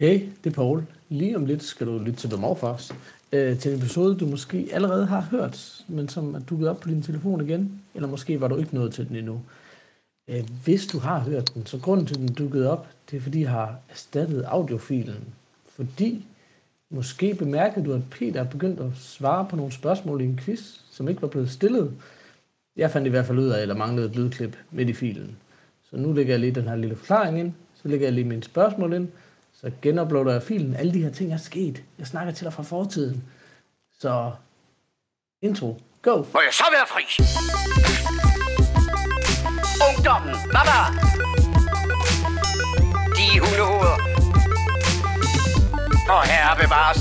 Hey, det er Paul. Lige om lidt skal du lytte til The Morfars. Øh, til en episode, du måske allerede har hørt, men som er dukket op på din telefon igen. Eller måske var du ikke nået til den endnu. Øh, hvis du har hørt den, så grunden til, at den dukkede op, det er fordi, jeg har erstattet audiofilen. Fordi måske bemærkede du, at Peter er begyndt at svare på nogle spørgsmål i en quiz, som ikke var blevet stillet. Jeg fandt i hvert fald ud af, eller manglede et lydklip midt i filen. Så nu lægger jeg lige den her lille forklaring ind. Så lægger jeg lige mine spørgsmål ind så genuploader jeg filen. Alle de her ting er sket. Jeg snakker til dig fra fortiden. Så intro. Go! Må jeg så være fri? Ungdommen, baba! De hundehoveder. Og herre bevares.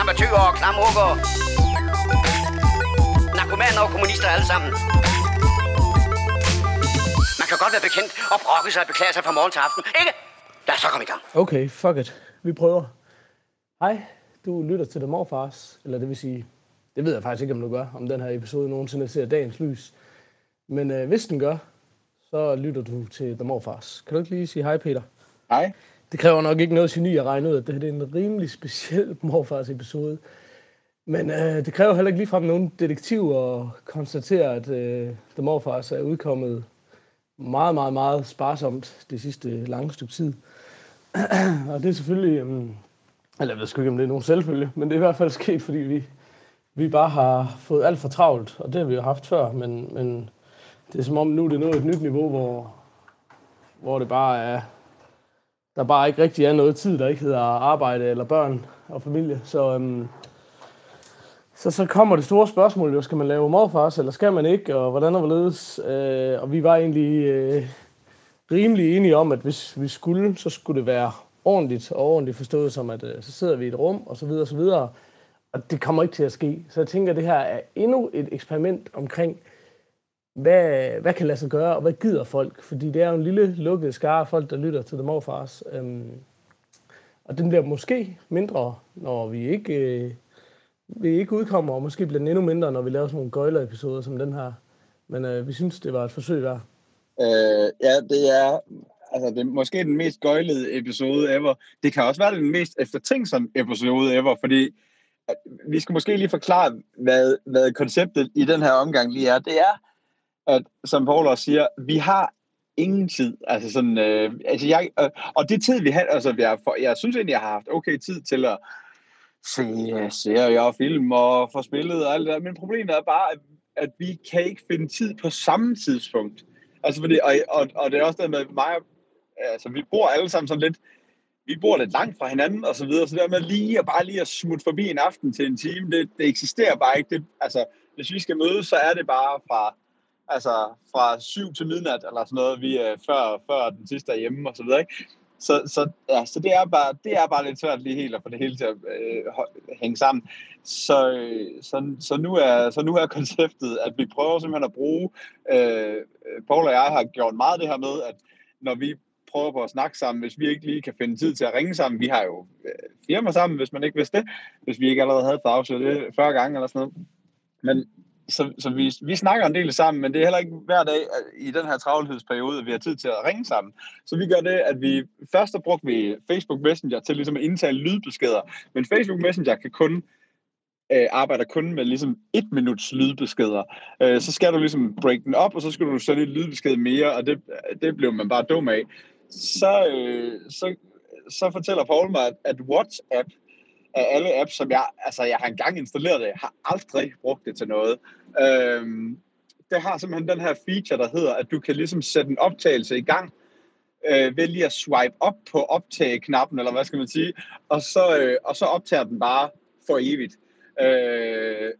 Amatøger og klamrukker. Narkomaner og kommunister alle sammen godt være bekendt og brokke sig og beklage sig fra morgen til aften. Ikke? Lad os så komme i gang. Okay, fuck it. Vi prøver. Hej, du lytter til The Morfars, eller det vil sige, det ved jeg faktisk ikke, om du gør, om den her episode nogensinde ser dagens lys. Men øh, hvis den gør, så lytter du til The Morfars. Kan du ikke lige sige hej, Peter? Hej. Det kræver nok ikke noget geni at regne ud, at det her er en rimelig speciel Morfars episode. Men øh, det kræver heller ikke ligefrem nogen detektiv at konstatere, at øh, The Morfars er udkommet meget, meget, meget sparsomt det sidste lange stykke tid. og det er selvfølgelig, um, eller jeg ved sgu ikke, om det er nogen selvfølge, men det er i hvert fald sket, fordi vi, vi bare har fået alt for travlt, og det har vi jo haft før, men, men det er som om nu er det nået et nyt niveau, hvor, hvor det bare er, der bare ikke rigtig er noget tid, der ikke hedder arbejde eller børn og familie. Så, um, så, så kommer det store spørgsmål jo, skal man lave morfars, eller skal man ikke, og hvordan og hvorledes? Øh, og vi var egentlig øh, rimelig enige om, at hvis vi skulle, så skulle det være ordentligt, og ordentligt forstået som, at øh, så sidder vi i et rum, og så videre, og så videre. Og det kommer ikke til at ske. Så jeg tænker, at det her er endnu et eksperiment omkring, hvad, hvad kan lade sig gøre, og hvad gider folk? Fordi det er jo en lille lukket skare af folk, der lytter til The Morfars. Øhm, og den bliver måske mindre, når vi ikke... Øh, vi ikke udkommer, og måske bliver den endnu mindre, når vi laver sådan nogle gøjler-episoder som den her. Men øh, vi synes, det var et forsøg værd. Øh, ja, det er, altså, det er måske den mest gøjlede episode ever. Det kan også være den mest eftertænksomme episode ever, fordi at, vi skal måske lige forklare, hvad, hvad konceptet i den her omgang lige er. Det er, at som Paul også siger, vi har ingen tid. Altså sådan, øh, altså jeg, øh, og det tid, vi har, altså jeg, for, jeg synes egentlig, jeg har haft okay tid til at se serier og film og få spillet og alt det der. Men problemet er bare, at, at vi kan ikke finde tid på samme tidspunkt. Altså fordi, og, og, og det er også det med mig, altså vi bor alle sammen sådan lidt, vi bor lidt langt fra hinanden og så videre, så der med lige at bare lige at smutte forbi en aften til en time, det, det eksisterer bare ikke. Det, altså, hvis vi skal mødes, så er det bare fra, altså, fra syv til midnat eller sådan noget, vi er før, før den sidste er hjemme og så videre, ikke? Så, så, ja, så det, er bare, det er bare lidt svært lige helt at få det hele til at øh, hænge sammen. Så, øh, så, så, nu er, så nu er konceptet, at vi prøver simpelthen at bruge, øh, Paul og jeg har gjort meget det her med, at når vi prøver på at snakke sammen, hvis vi ikke lige kan finde tid til at ringe sammen, vi har jo øh, firma sammen, hvis man ikke vidste det, hvis vi ikke allerede havde fået afsløret det 40 gange eller sådan noget. Men så, så vi, vi snakker en del sammen, men det er heller ikke hver dag i den her travlhedsperiode, at vi har tid til at ringe sammen. Så vi gør det, at vi først har brugt vi Facebook Messenger til ligesom at indtale lydbeskeder, men Facebook Messenger kan kun øh, arbejder kun med ligesom et minuts lydbeskeder. Øh, så skal du ligesom break den op, og så skal du sende et lydbesked mere, og det, det blev man bare dum af. Så, øh, så, så fortæller Paul mig, at, at WhatsApp af alle apps, som jeg, altså jeg har engang installeret det, har aldrig brugt det til noget. Øhm, det har simpelthen den her feature, der hedder, at du kan ligesom sætte en optagelse i gang, øh, ved lige at swipe op på optag-knappen, eller hvad skal man sige, og så, øh, og så optager den bare for evigt. Øh,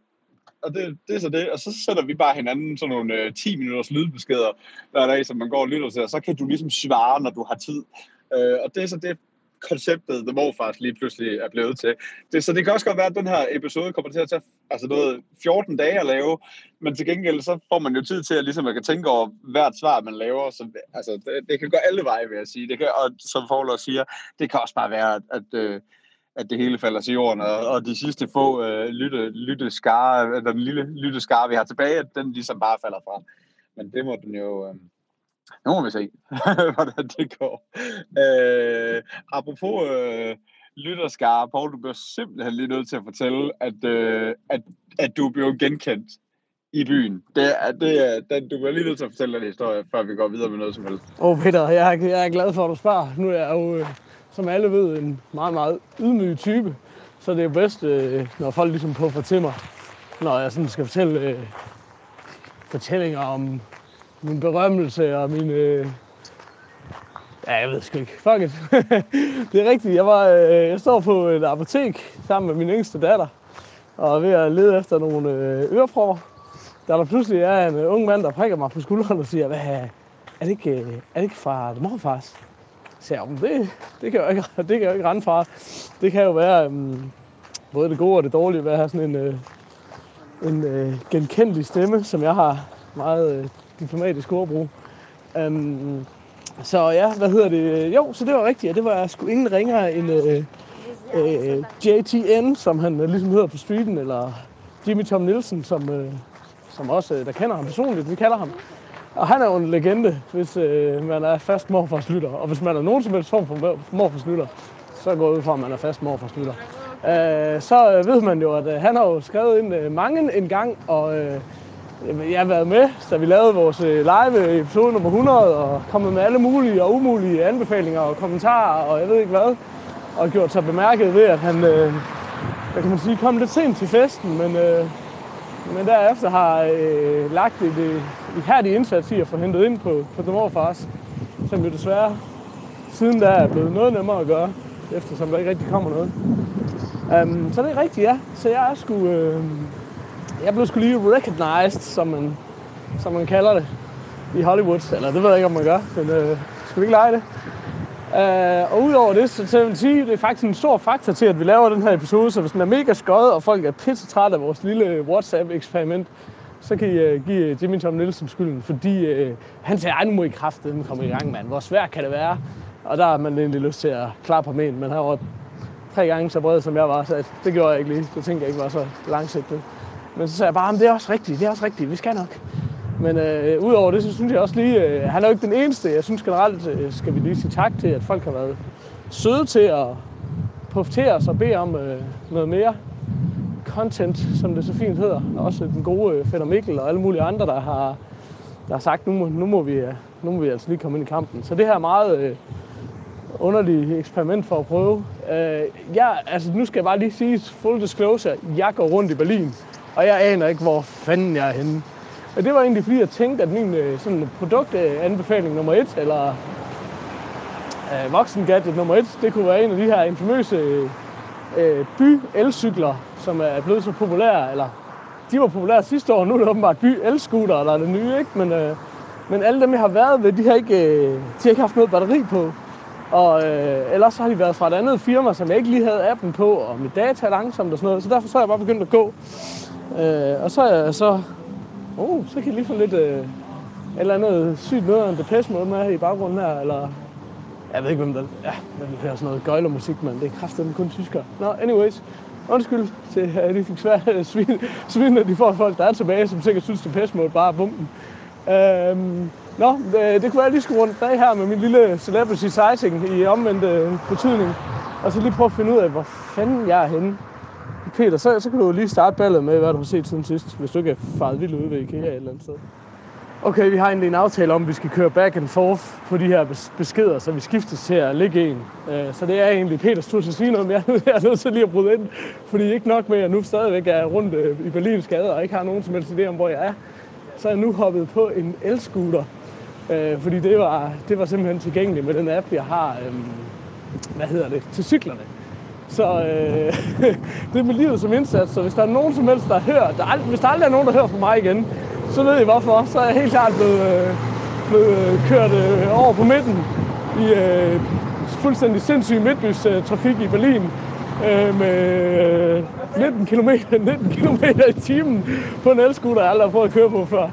og det, det er så det, og så sætter vi bare hinanden sådan nogle øh, 10 minutters lydbeskeder hver dag, som man går og lytter til, og så kan du ligesom svare, når du har tid. Øh, og det er så det, konceptet The Morfars lige pludselig er blevet til. Det, så det kan også godt være, at den her episode kommer til at tage altså noget 14 dage at lave, men til gengæld så får man jo tid til at, ligesom, at kan tænke over hvert svar, man laver. Så, altså, det, det kan gå alle veje, vil jeg sige. Det kan, og som Fowler siger, det kan også bare være, at, at, øh, at det hele falder til jorden, og, og de sidste få øh, lytte, lytte skare, den lille lytte skare, vi har tilbage, at den ligesom bare falder fra. Men det må den jo... Øh, nu må vi se, hvordan det går. Øh, apropos øh, lytterskare, Paul, du bliver simpelthen lige nødt til at fortælle, at, øh, at, at du blev genkendt i byen. Det er, det er, den, du bliver lige nødt til at fortælle den historie, før vi går videre med noget som helst. Åh oh, Peter, jeg er, jeg er glad for, at du spørger. Nu er jeg jo, øh, som alle ved, en meget, meget ydmyg type. Så det er bedst, øh, når folk ligesom puffer til mig, når jeg sådan skal fortælle øh, fortællinger om min berømmelse og min... Øh... Ja, jeg ved sgu ikke. Fuck it. det er rigtigt. Jeg, var, øh, jeg står på et apotek sammen med min yngste datter og er ved at lede efter nogle øh, ørepropper. Der der pludselig er en øh, ung mand, der prikker mig på skulderen og siger, Hvad, er, det ikke, øh, er det ikke fra morfars? Så jeg, det, det, kan jeg jo ikke, det kan jeg jo ikke rende fra. Det kan jo være um, både det gode og det dårlige ved at have sådan en, øh, en øh, genkendelig stemme, som jeg har meget øh, diplomatisk ordbrug. Øhm, så ja, hvad hedder det? Jo, så det var rigtigt, det var sgu ingen ringere end øh, øh, JTN, som han øh, ligesom hedder på streeten, eller Jimmy Tom Nielsen, som, øh, som også, øh, der kender ham personligt, vi kalder ham. Og han er jo en legende, hvis øh, man er fast morfarslytter. Og hvis man er nogen som helst form for morfarslytter, så går jeg ud fra, at man er fast morfarslytter. Øh, så øh, ved man jo, at øh, han har jo skrevet ind øh, mange en gang, og øh, jeg har været med, da vi lavede vores øh, live øh, episode nummer 100, og kommet med alle mulige og umulige anbefalinger og kommentarer, og jeg ved ikke hvad, og gjort sig bemærket ved, at han, øh, hvad kan man sige, kom lidt sent til festen, men, øh, men derefter har øh, lagt et, øh, et ihærdigt indsats i at få hentet ind på, på The Morfars, som jo desværre siden da er blevet noget nemmere at gøre, eftersom der ikke rigtig kommer noget. Um, så det er rigtigt, ja. Så jeg er sgu... Øh, jeg blev sgu lige recognized, som man, som man kalder det i Hollywood. Eller det ved jeg ikke, om man gør, men øh, skal vi ikke lege det? Uh, og udover det, så, så jeg vil sige, det er faktisk en stor faktor til, at vi laver den her episode. Så hvis den er mega skøjet, og folk er pisse trætte af vores lille WhatsApp-eksperiment, så kan I uh, give øh, Jimmy Tom Nielsen skylden. Fordi uh, han sagde, ej, nu må I kraftedeme komme i gang, mand. Hvor svært kan det være? Og der har man egentlig lyst til at klare på. Men han har tre gange så bred, som jeg var, så det gjorde jeg ikke lige. Det tænkte jeg ikke var så langsigtet. Men så sagde jeg bare, det er også rigtigt, det er også rigtigt, vi skal nok. Men øh, udover det, så synes jeg også lige, øh, han er jo ikke den eneste. Jeg synes generelt, øh, skal vi lige sige tak til, at folk har været søde til at profitere os og bede om øh, noget mere content, som det så fint hedder. Også den gode øh, Fætter Mikkel og alle mulige andre, der har, der har sagt, nu må, nu, må vi, øh, nu må vi altså lige komme ind i kampen. Så det her er meget øh, underligt eksperiment for at prøve. Øh, jeg, altså, nu skal jeg bare lige sige, full disclosure, jeg går rundt i Berlin og jeg aner ikke, hvor fanden jeg er henne. Og det var egentlig fordi, jeg tænkte, at min øh, sådan, produktanbefaling nummer et, eller øh, voksengadget nummer et, det kunne være en af de her infamøse øh, øh, by-elcykler, som er blevet så populære, eller de var populære sidste år, nu er det åbenbart by-elscooter, der er det nye, ikke? Men, øh, men alle dem, jeg har været ved, de har ikke, øh, de har ikke haft noget batteri på. Og øh, ellers så har de været fra et andet firma, som jeg ikke lige havde appen på, og mit data er langsomt og sådan noget. Så derfor så er jeg bare begyndt at gå Øh, og så er jeg så... Oh, så kan jeg lige få lidt... Øh, eller andet sygt noget en Depeche Mode med i baggrunden her, eller... Jeg ved ikke, hvem der... Ja, det er sådan noget gøjlermusik, men det er kraftigt kun tyskere. Nå, no, anyways. Undskyld til, at de fik svært svin, svin, at de får folk, der er tilbage, som sikkert synes, Depeche Mode bare er bumpen. Øhm, Nå, det, det kunne jeg lige skulle rundt bag her med min lille celebrity sizing i omvendt øh, betydning. Og så lige prøve at finde ud af, hvor fanden jeg er henne. Peter, så, så kan du lige starte ballet med, hvad du har set siden sidst, hvis du ikke er faret vildt ude ved IKEA et eller andet sted. Okay, vi har egentlig en aftale om, at vi skal køre back and forth på de her beskeder, så vi skiftes til at ligge en. Øh, så det er egentlig Peters tur til at sige noget, men jeg er nødt til lige at bryde ind, fordi ikke nok med, at jeg nu stadigvæk er rundt øh, i Berlins gader og ikke har nogen som helst idé om, hvor jeg er. Så er jeg nu hoppet på en elscooter, øh, fordi det var, det var simpelthen tilgængeligt med den app, jeg har, øhm, hvad hedder det, til cyklerne. Så øh, det er med livet som indsats, så hvis der er nogen som helst, der hører, der ald- hvis der aldrig er nogen, der hører fra mig igen, så ved I hvorfor. Så er jeg helt klart blevet, øh, blevet øh, kørt øh, over på midten i øh, fuldstændig sindssyg midtbystrafik i Berlin øh, med 19 km, 19 km i timen på en elscooter, jeg aldrig har prøvet at køre på før.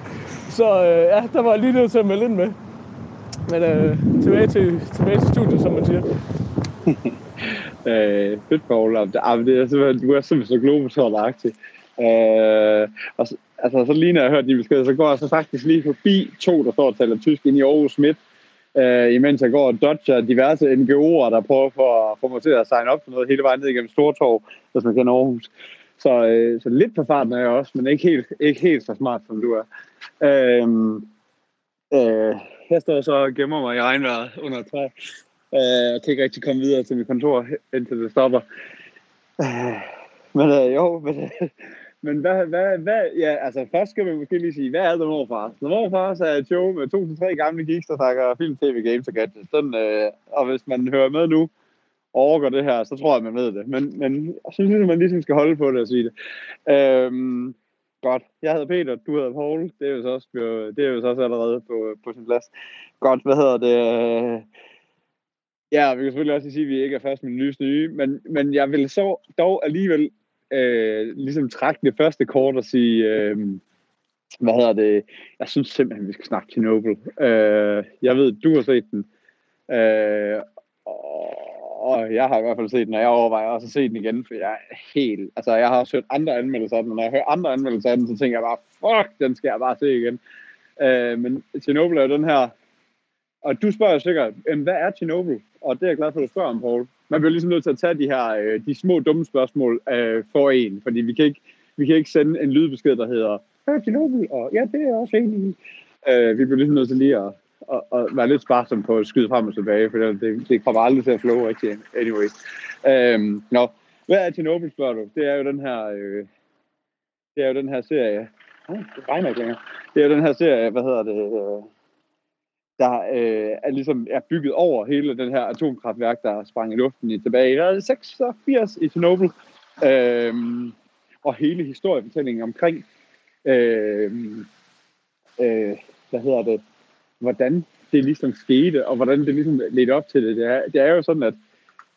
Så øh, ja, der var jeg lige nødt til at melde ind med. Men øh, tilbage, til, tilbage til studiet, som man siger. øh, fedt, og, Det, ah, det er simpelthen, du er simpelthen så globetrotter-agtig. Øh, og, altså, så lige når jeg hørte de beskeder, så går jeg så faktisk lige forbi to, der står og taler tysk ind i Aarhus Midt, øh, imens jeg går og dodger diverse NGO'er, der prøver for at få mig til at signe op for noget hele vejen ned igennem Stortorv, hvis man kender Aarhus. Så, øh, så lidt på farten er jeg også, men ikke helt, ikke helt så smart, som du er. Øhm, øh, øh, jeg står så og gemmer mig i regnvejret under et træ. Øh, jeg kan ikke rigtig komme videre til mit kontor, indtil det stopper. Øh, men øh, jo, men, øh, men hvad, hvad, hvad, ja, altså først skal man måske lige sige, hvad er The Morfars? The Morfars er et show med to til tre gamle geeks, der snakker film, tv, games og gadgets. Den, øh, og hvis man hører med nu, og overgår det her, så tror jeg, man ved det. Men, men jeg synes, at man ligesom skal holde på det og sige det. Øhm, godt. Jeg hedder Peter, du hedder Paul. Det er jo så også, det er jo så også allerede på, på sin plads. Godt, hvad hedder det? Øh, Ja, vi kan selvfølgelig også sige, at vi ikke er først med nys nye men, men jeg vil så dog alligevel øh, ligesom trække det første kort og sige, øh, hvad hedder det, jeg synes simpelthen, vi skal snakke til Noble. Øh, jeg ved, du har set den, øh, og jeg har i hvert fald set den, og jeg overvejer også at se den igen, for jeg er helt, altså jeg har også hørt andre anmeldelser af den, og når jeg hører andre anmeldelser af den, så tænker jeg bare, fuck, den skal jeg bare se igen. Øh, men Chernobyl er jo den her, og du spørger sikkert, hvad er Chernobyl? Og det er jeg glad for, at du spørger om, Paul. Man bliver ligesom nødt til at tage de her øh, de små dumme spørgsmål øh, for en, fordi vi kan, ikke, vi kan ikke sende en lydbesked, der hedder, hvad er Chernobyl? Og ja, det er jeg også enig i. Øh, vi bliver ligesom nødt til lige at, at, at være lidt sparsom på at skyde frem og tilbage, for det, det kommer aldrig til at flow rigtig anyway. Øhm, nå, hvad er Chernobyl, spørger du? Det er jo den her, øh, det er jo den her serie, oh, det regner ikke længere. Det er jo den her serie, hvad hedder det, øh, der øh, er ligesom er bygget over hele den her atomkraftværk, der sprang i luften i tilbage i 86 i Chernobyl. Øh, og hele historiefortællingen omkring, øh, øh, hvad hedder det, hvordan det ligesom skete, og hvordan det ligesom ledte op til det. Det er, det er jo sådan, at,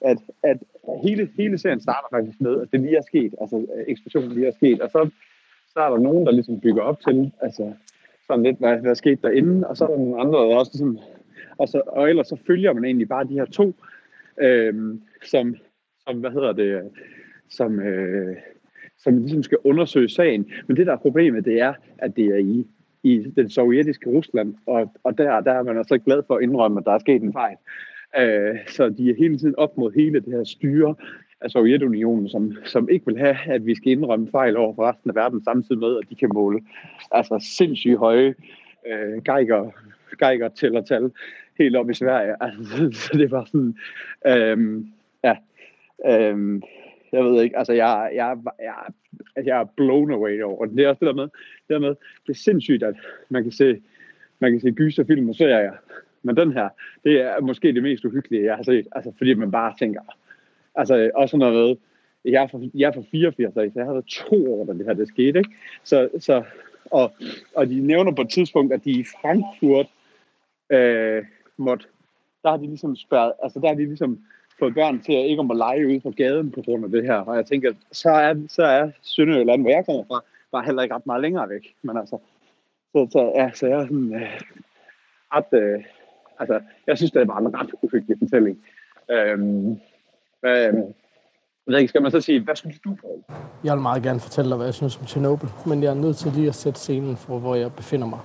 at, at hele, hele serien starter faktisk med, at det lige er sket, altså eksplosionen lige er sket, og så, så er der nogen, der ligesom bygger op til, altså sådan lidt, hvad, hvad skete derinde, og så er der nogle andre, der også ligesom, og, så, og ellers så følger man egentlig bare de her to, øh, som, som, hvad hedder det, som, øh, som ligesom skal undersøge sagen. Men det der er problemet, det er, at det er i, i den sovjetiske Rusland, og, og der, der er man altså glad for at indrømme, at der er sket en fejl. Øh, så de er hele tiden op mod hele det her styre af Sovjetunionen, som, som ikke vil have, at vi skal indrømme fejl over for resten af verden, samtidig med, at de kan måle altså sindssygt høje øh, geiger, geiger tæller tal helt op i Sverige. Altså, så det var sådan, øh, ja, øh, jeg ved ikke, altså jeg, jeg, jeg, jeg, jeg er blown away over det. er også det der med, det der med, det er sindssygt, at man kan se, man kan se gyserfilm og serier, men den her, det er måske det mest uhyggelige, jeg har set, altså fordi man bare tænker, Altså øh, også noget, jeg er fra, jeg er fra 84, så jeg havde to år, da det her det skete. Ikke? Så, så, og, og de nævner på et tidspunkt, at de i Frankfurt øh, måtte, der har de ligesom spærret, altså der har de ligesom fået børn til at ikke om at lege ude på gaden på grund af det her. Og jeg tænker, så er, så er Sønderjylland, hvor jeg kommer fra, bare heller ikke ret meget længere væk. Men altså, så, så, ja, så jeg er sådan, øh, ret, øh, altså, jeg synes, det var en ret uhyggelig fortælling. Øhm, hvad, øh, jeg ikke, skal man så sige, hvad synes du, Paul? Jeg vil meget gerne fortælle dig, hvad jeg synes om Chernobyl, men jeg er nødt til lige at sætte scenen for, hvor jeg befinder mig.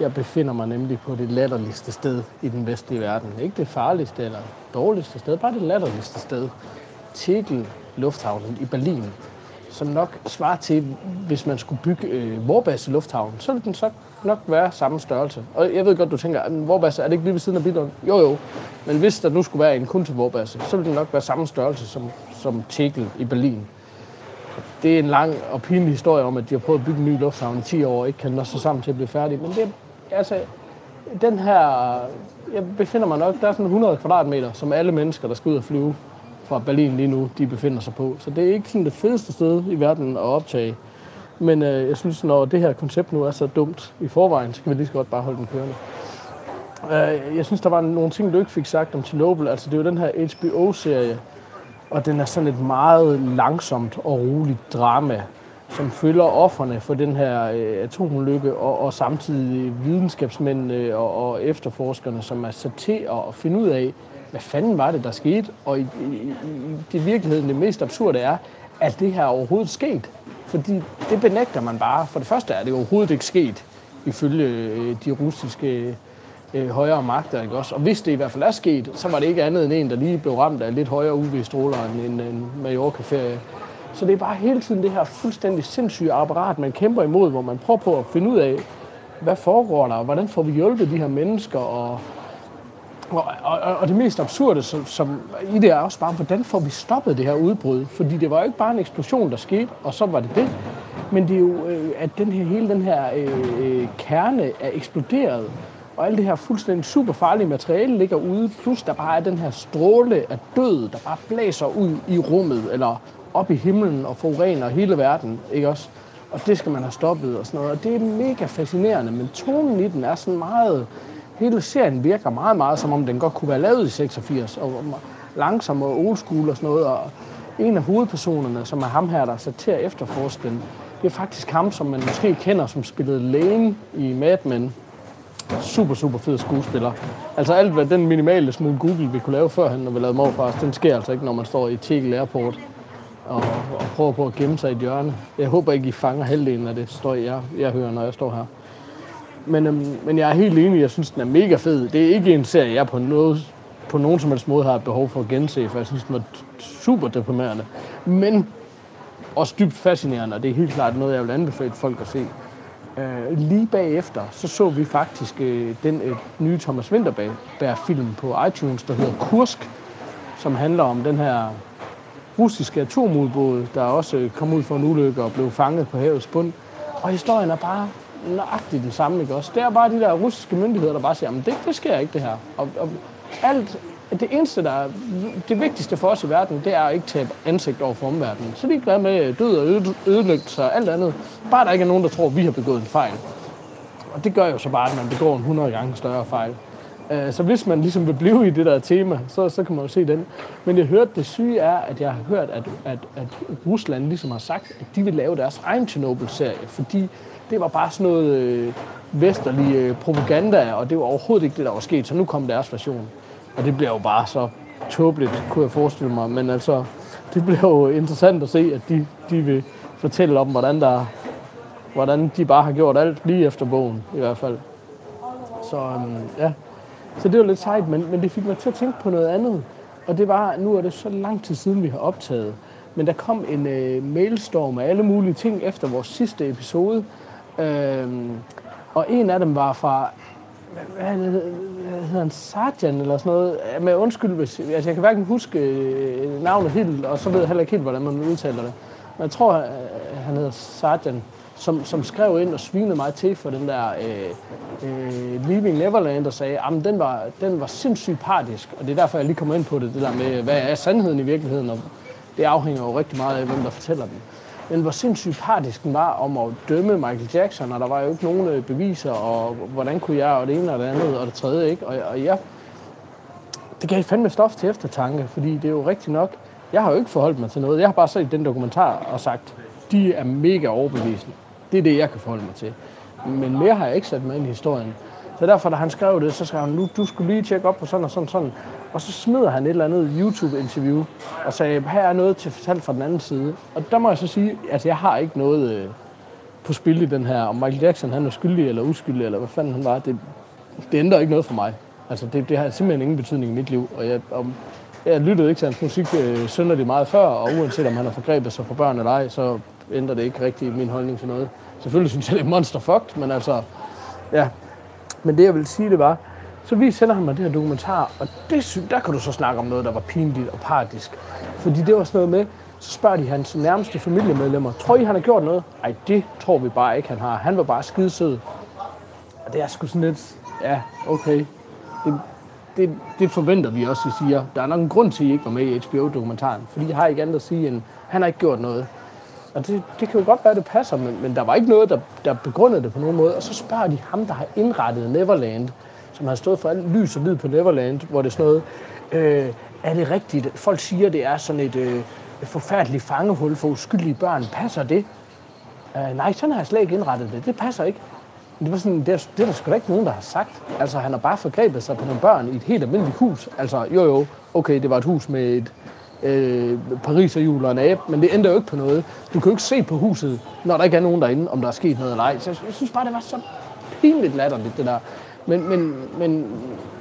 Jeg befinder mig nemlig på det latterligste sted i den vestlige verden. Ikke det farligste eller dårligste sted, bare det latterligste sted. Tegel Lufthavnen i Berlin, som nok svarer til, hvis man skulle bygge øh, Vorbasse Lufthavn, så ville den så nok være samme størrelse. Og jeg ved godt, du tænker, at Vorbasse, er det ikke lige ved siden af Billund? Jo, jo. Men hvis der nu skulle være en kun til Vorbasse, så ville den nok være samme størrelse som, som Tegel i Berlin. Det er en lang og pinlig historie om, at de har prøvet at bygge en ny lufthavn i 10 år og ikke kan nå sig sammen til at blive færdig. Men det er, altså, den her, jeg befinder mig nok, der er sådan 100 kvadratmeter, som alle mennesker, der skal ud og flyve fra Berlin lige nu, de befinder sig på. Så det er ikke sådan det fedeste sted i verden at optage. Men øh, jeg synes, når det her koncept nu er så dumt i forvejen, så kan vi lige så godt bare holde den kørende. Øh, jeg synes, der var nogle ting, du ikke fik sagt om Chernobyl. Altså, det er jo den her HBO-serie, og den er sådan et meget langsomt og roligt drama, som følger offerne for den her øh, atomulykke, og, og samtidig videnskabsmændene og, og efterforskerne, som er sat til at finde ud af, hvad fanden var det, der skete? Og i, i, i det virkeligheden, det mest absurde er, at det her overhovedet sket. Fordi det benægter man bare. For det første er det overhovedet ikke sket, ifølge øh, de russiske øh, højere magter. Ikke også? Og hvis det i hvert fald er sket, så var det ikke andet end en, der lige blev ramt af lidt højere UV-stråler end en, en Mallorca-ferie. Så det er bare hele tiden det her fuldstændig sindssyge apparat, man kæmper imod, hvor man prøver på at finde ud af, hvad foregår der, og hvordan får vi hjulpet de her mennesker, og, og, og, og det mest absurde som, som i det er også bare, hvordan får vi stoppet det her udbrud? Fordi det var jo ikke bare en eksplosion, der skete, og så var det det. Men det er jo, øh, at den her, hele den her øh, øh kerne er eksploderet, og alt det her fuldstændig super farlige materiale ligger ude, plus der bare er den her stråle af død, der bare blæser ud i rummet, eller op i himlen og forurener hele verden, ikke også? Og det skal man have stoppet og sådan noget. Og det er mega fascinerende, men tonen i den er sådan meget... Hele serien virker meget, meget som om den godt kunne være lavet i 86, og langsom og old school og sådan noget. Og en af hovedpersonerne, som er ham her, der er sat til at efterforske den, det er faktisk ham, som man måske kender, som spillede lægen i Mad Men. Super, super fed skuespiller. Altså alt, hvad den minimale smule Google vi kunne lave førhen, når vi lavede morfars, den sker altså ikke, når man står i Tegel Airport og, og prøver på at gemme sig i et hjørne. Jeg håber ikke, I fanger halvdelen af det støj, jeg, jeg hører, når jeg står her. Men, øhm, men jeg er helt enig, jeg synes, den er mega fed. Det er ikke en serie, jeg på, noget, på nogen som helst måde har behov for at gense, for jeg synes, den var super deprimerende. Men også dybt fascinerende, og det er helt klart noget, jeg vil anbefale folk at se. Øh, lige bagefter, så så vi faktisk øh, den øh, nye Thomas Winterberg-film på iTunes, der hedder Kursk, som handler om den her russiske atomudbåd, der også øh, kom ud for en ulykke og blev fanget på havets bund. Og historien er bare nøjagtigt den samme, ikke også? Det er bare de der russiske myndigheder, der bare siger, men det, det sker ikke det her. Og, og alt, det eneste, der er det vigtigste for os i verden, det er at ikke tabe ansigt over for omverdenen. Så de er med død og ødelæggelse og alt andet. Bare der ikke er nogen, der tror, at vi har begået en fejl. Og det gør jo så bare, at man begår en 100 gange større fejl. Øh, så hvis man ligesom vil blive i det der tema, så, så kan man jo se den. Men jeg hørte, det syge er, at jeg har hørt, at, at, at Rusland ligesom har sagt, at de vil lave deres egen Chernobyl-serie, fordi det var bare sådan noget øh, vesterlig øh, propaganda, og det var overhovedet ikke det, der var sket, så nu kom deres version. Og det bliver jo bare så tåbeligt, kunne jeg forestille mig. Men altså, det bliver jo interessant at se, at de, de vil fortælle om, hvordan, der, hvordan de bare har gjort alt lige efter bogen, i hvert fald. Så øhm, ja, så det var lidt sejt, men, men det fik mig til at tænke på noget andet. Og det var, nu er det så lang tid siden, vi har optaget. Men der kom en øh, mailstorm af alle mulige ting efter vores sidste episode. Øhm, og en af dem var fra, hvad, hvad hedder han, Sarjan eller sådan noget. Med undskyld, hvis, altså jeg kan hverken huske øh, navnet helt, og så ved jeg heller ikke helt, hvordan man udtaler det. Men jeg tror, øh, han hedder Sarjan som, som skrev ind og svinede mig til for den der øh, øh, Leaving Neverland og sagde, at den var, den var sindssygt partisk, og det er derfor, jeg lige kommer ind på det, det der med, hvad er sandheden i virkeligheden, og det afhænger jo rigtig meget af, hvem der fortæller den. Men hvor sindssygt partisk den var om at dømme Michael Jackson, og der var jo ikke nogen øh, beviser, og hvordan kunne jeg, og det ene og det andet, og det tredje, ikke? Og, og ja, det gav fandme stof til eftertanke, fordi det er jo rigtigt nok, jeg har jo ikke forholdt mig til noget. Jeg har bare set den dokumentar og sagt, de er mega overbevisende. Det er det, jeg kan forholde mig til. Men mere har jeg ikke sat mig ind i historien. Så derfor, da han skrev det, så skrev han, nu, du skulle lige tjekke op på sådan og sådan sådan. Og så smider han et eller andet YouTube-interview og sagde, her er noget til fortalt fra den anden side. Og der må jeg så sige, at jeg har ikke noget øh, på spil i den her. Om Michael Jackson han er skyldig eller uskyldig, eller hvad fanden han var, det, det ændrer ikke noget for mig. Altså, det, det har simpelthen ingen betydning i mit liv. Og jeg, om, jeg lyttede ikke til hans musik øh, synderligt meget før, og uanset om han har forgrebet sig for børn eller ej, så ændrer det ikke rigtig min holdning til noget. Selvfølgelig synes jeg, det er monster fucked, men altså, ja. Men det jeg vil sige, det var, så vi sender ham det her dokumentar, og det, der kan du så snakke om noget, der var pinligt og partisk. Fordi det var sådan noget med, så spørger de hans nærmeste familiemedlemmer, tror I, han har gjort noget? Nej, det tror vi bare ikke, han har. Han var bare skidesød. Og det er sgu sådan lidt, ja, okay. Det, det, det forventer vi også, I siger. Der er nok en grund til, at I ikke var med i HBO-dokumentaren, fordi jeg har ikke andet at sige, end han har ikke gjort noget. Og det, det kan jo godt være, at det passer, men, men der var ikke noget, der, der begrundede det på nogen måde. Og så spørger de ham, der har indrettet Neverland, som har stået for alt lys og lyd på Neverland, hvor det er sådan noget, øh, er det rigtigt? Folk siger, det er sådan et, øh, et forfærdeligt fangehul for uskyldige børn. Passer det? Øh, nej, sådan har jeg slet ikke indrettet det. Det passer ikke. Det, var sådan, det, er, det er der sgu da ikke nogen, der har sagt. Altså, han har bare forgrebet sig på nogle børn i et helt almindeligt hus. Altså, jo jo, okay, det var et hus med et øh, Paris og jul og en abe, men det ændrer jo ikke på noget. Du kan jo ikke se på huset, når der ikke er nogen derinde, om der er sket noget eller ej. Så jeg, jeg synes bare, det var så pinligt latterligt, det der. Men, men, men,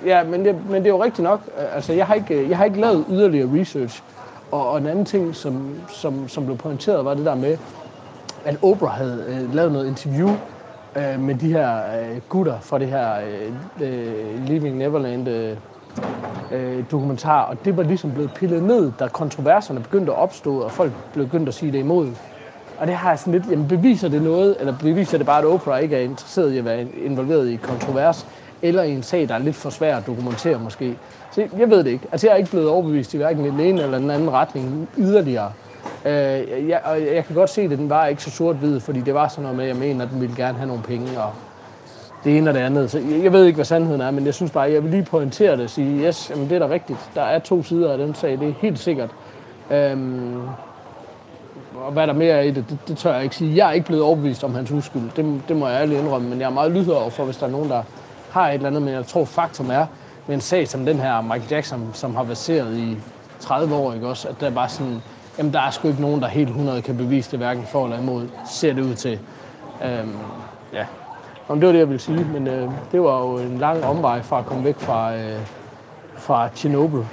ja, men, det, men det er jo rigtigt nok. Altså, jeg har ikke, jeg har ikke lavet yderligere research. Og, og en anden ting, som, som, som blev pointeret, var det der med, at Oprah havde øh, lavet noget interview øh, med de her øh, gutter fra det her øh, øh Living Neverland øh, øh, dokumentar, og det var ligesom blevet pillet ned, da kontroverserne begyndte at opstå, og folk blev begyndt at sige det imod. Og det har jeg sådan lidt, jamen beviser det noget, eller beviser det bare, at Oprah ikke er interesseret i at være involveret i kontrovers, eller i en sag, der er lidt for svær at dokumentere måske. Så jeg ved det ikke. Altså jeg er ikke blevet overbevist i hverken den ene eller den anden retning yderligere. Øh, jeg, og jeg kan godt se, at den var ikke så sort-hvid, fordi det var sådan noget med, at jeg mener, at den ville gerne have nogle penge, og det ene og det andet. Så jeg ved ikke, hvad sandheden er, men jeg synes bare, at jeg vil lige pointere det og sige, yes, jamen det er da rigtigt. Der er to sider af den sag, det er helt sikkert. Øhm, og hvad der mere er i det, det, det tør jeg ikke sige. Jeg er ikke blevet overbevist om hans uskyld. Det, det må jeg ærligt indrømme, men jeg er meget lydhør over for, hvis der er nogen, der har et eller andet. Men jeg tror, faktum er, med en sag som den her Michael Jackson, som har baseret i 30 år, ikke også, at der er bare sådan, jamen der er sgu ikke nogen, der helt 100 kan bevise det, hverken for eller imod, ser det ud til. Øhm, ja, Om det var det, jeg ville sige, men øh, det var jo en lang omvej fra at komme væk fra, øh, fra Chernobyl.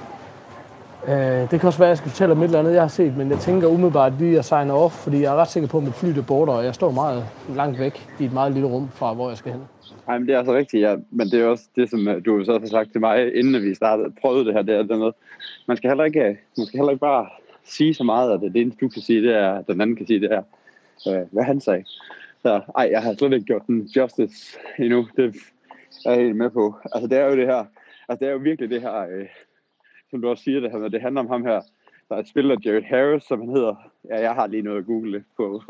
Øh, det kan også være, at jeg skal fortælle om et eller andet, jeg har set, men jeg tænker umiddelbart lige at signe off, fordi jeg er ret sikker på, at mit fly er border, og jeg står meget langt væk i et meget lille rum fra, hvor jeg skal hen. Nej, men det er altså rigtigt, ja. Men det er også det, som øh, du så har sagt til mig, inden vi startede, prøvede det her, det er det med, man skal heller ikke, øh, man skal heller ikke bare sige så meget, at det eneste, du kan sige, det er, at den anden kan sige, det er, øh, hvad han sagde. Så ej, jeg har slet ikke gjort den justice endnu. Det er jeg helt med på. Altså, det er jo det her, altså, det er jo virkelig det her, øh, som du også siger, det, her, det handler om ham her, der er et spiller, Jared Harris, som han hedder. Ja, jeg har lige noget at google på.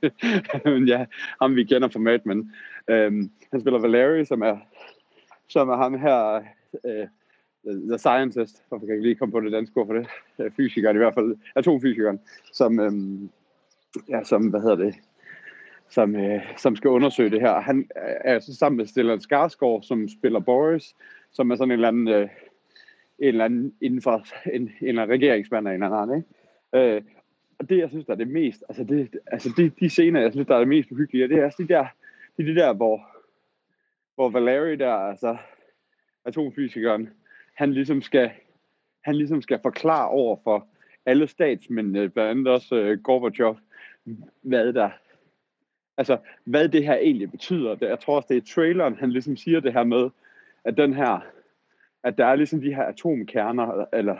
men ja, ham vi kender fra Mad Men. Øhm, han spiller Valeri, som er, som er ham her, øh, the scientist, hvorfor kan jeg ikke lige komme på det danske ord for det, øh, fysikeren i hvert fald, atomfysikeren, som, øhm, ja, som, hvad hedder det, som, øh, som skal undersøge det her. Han er så sammen med Stellan Skarsgård, som spiller Boris, som er sådan en eller anden, øh, en eller anden inden for en, en eller anden regeringsmand af en eller anden, ikke? Øh, og det, jeg synes, der er det mest, altså, det, altså de, de scener, jeg synes, der er det mest uhyggelige, det er altså de der, de, de der, hvor, hvor Valeri der, altså atomfysikeren, han ligesom skal, han ligesom skal forklare over for alle statsmændene, blandt andet også uh, Gorbachev, hvad der, altså hvad det her egentlig betyder. Jeg tror også, det er traileren, han ligesom siger det her med, at den her, at der er ligesom de her atomkerner, eller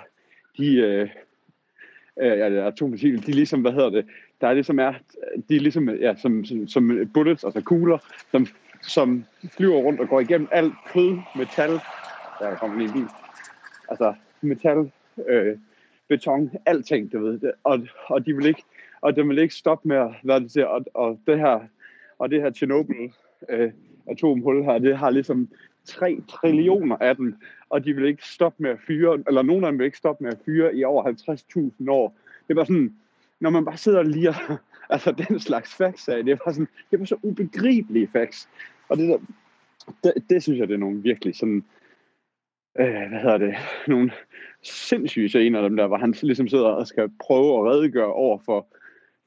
de, øh, øh, ja, atommissiler, de ligesom, hvad hedder det, der er ligesom er, de er ligesom, ja, som, som, som bullets, altså kugler, som, som flyver rundt og går igennem alt kød, metal, der kommer lige en bil, altså metal, øh, beton, alting, du ved, og, og de vil ikke, og de vil ikke stoppe med at, være det til, og, og det her, og det her Chernobyl, øh, atomhul her, det har ligesom 3 trillioner af dem, og de vil ikke stoppe med at fyre, eller nogen af dem vil ikke stoppe med at fyre i over 50.000 år. Det var sådan, når man bare sidder og lige, altså den slags facts af, det var sådan, det var så ubegribelige facts. Og det, der, det, det synes jeg, det er nogle virkelig sådan, øh, hvad hedder det, nogle sindssyge scener af dem der, hvor han ligesom sidder og skal prøve at redegøre over for,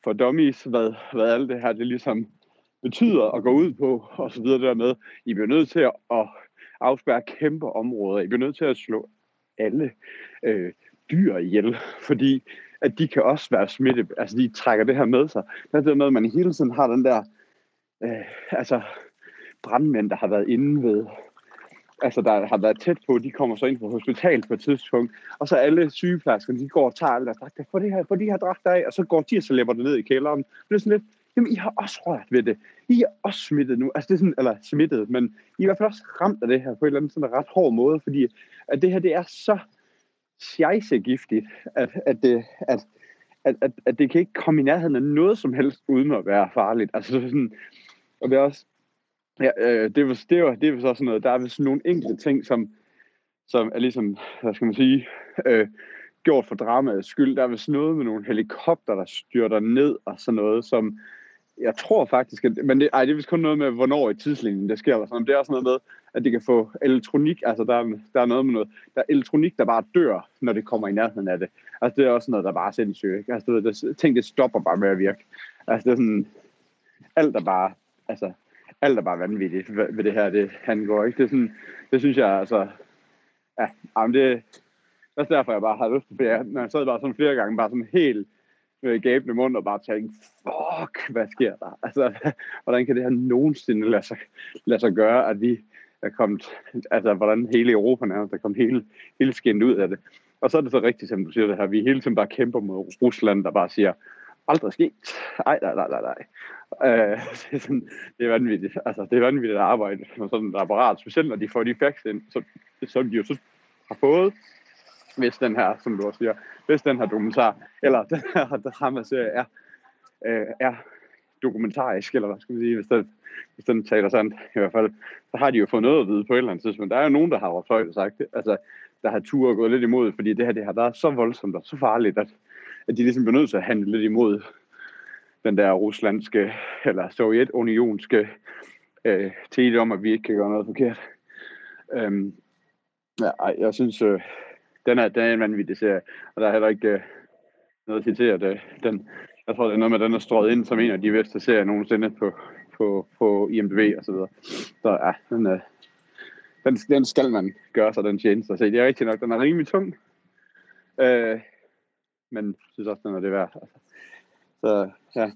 for dummies, hvad, hvad alt det her det ligesom betyder at gå ud på, og så videre dermed. I bliver nødt til at afspærre kæmpe områder. I bliver nødt til at slå alle øh, dyr ihjel, fordi at de kan også være smitte, Altså, de trækker det her med sig. Det er det med, at man hele tiden har den der, øh, altså, brandmænd, der har været inde ved, altså, der har været tæt på, de kommer så ind på hospital på et tidspunkt, og så alle sygeplejerskerne, de går og tager alle deres dragter, få, det her, få de her dragter af, og så går de og så læber det ned i kælderen. Det er sådan lidt, jamen, I har også rørt ved det. I er også smittet nu. Altså, det er sådan, eller smittet, men I er i hvert fald også ramt af det her på en eller anden sådan ret hård måde, fordi at det her, det er så giftigt, at, at, det, at, at, at, at det kan ikke komme i nærheden af noget som helst, uden at være farligt. Altså, det er sådan, og det er også, ja, øh, det, var, det, var, det var også sådan noget, der er sådan nogle enkelte ting, som, som er ligesom, hvad skal man sige, øh, gjort for dramaets skyld. Der er vist noget med nogle helikopter, der styrter ned og sådan noget, som jeg tror faktisk, at, men det, ej, det er vist kun noget med, hvornår i tidslinjen det sker. Eller sådan. Det er også noget med, at de kan få elektronik, altså der, der er noget med noget, der er elektronik, der bare dør, når det kommer i nærheden af det. Altså det er også noget, der bare er sindssygt. Ikke? Altså det, ting, det stopper bare med at virke. Altså det er sådan, alt er bare, altså alt er bare vanvittigt ved, ved det her, det han går ikke. Det, er sådan, det synes jeg altså, ja, jamen det, det er derfor, jeg bare har lyst til, jeg, når jeg sad bare sådan flere gange, bare sådan helt med gabende mund og bare tænke, fuck, hvad sker der? Altså, hvordan kan det her nogensinde lade sig, lade sig gøre, at vi er kommet, altså hvordan hele Europa nærmest er kommet hele, hele skinnet ud af det. Og så er det så rigtigt, som du siger det her, vi hele tiden bare kæmper mod Rusland, der bare siger, aldrig sket. Ej, nej, nej, nej, nej. Øh, det, er sådan, det er vanvittigt. Altså, det er vanvittigt at arbejde med sådan et apparat, specielt når de får de facts ind, så, som de jo så har fået, hvis den her, som du også siger, hvis den her dokumentar, eller den her dramaserie er, øh, er dokumentarisk, eller hvad skal man sige, hvis den, hvis den taler sandt i hvert fald, så har de jo fået noget at vide på et eller andet tidspunkt. Der er jo nogen, der har råbt højt og sagt det, altså, der har tur gået lidt imod, fordi det her det har været så voldsomt og så farligt, at, at de ligesom bliver nødt til at handle lidt imod den der ruslandske, eller sovjetunionske øh, tale om, at vi ikke kan gøre noget forkert. Øhm, ja, ej, jeg synes, øh, den er, den er en vanvittig serie, og der er heller ikke øh, noget at citere det. Den, jeg tror, det er noget med, at den er strøget ind som en af de bedste serier nogensinde på, på, på IMDb og så videre. Så ja, den, øh, den, den skal man gøre sig den tjeneste at se. Det er rigtigt nok, den er rimelig tung. Øh, men jeg synes også, den er det værd. Altså. Så ja.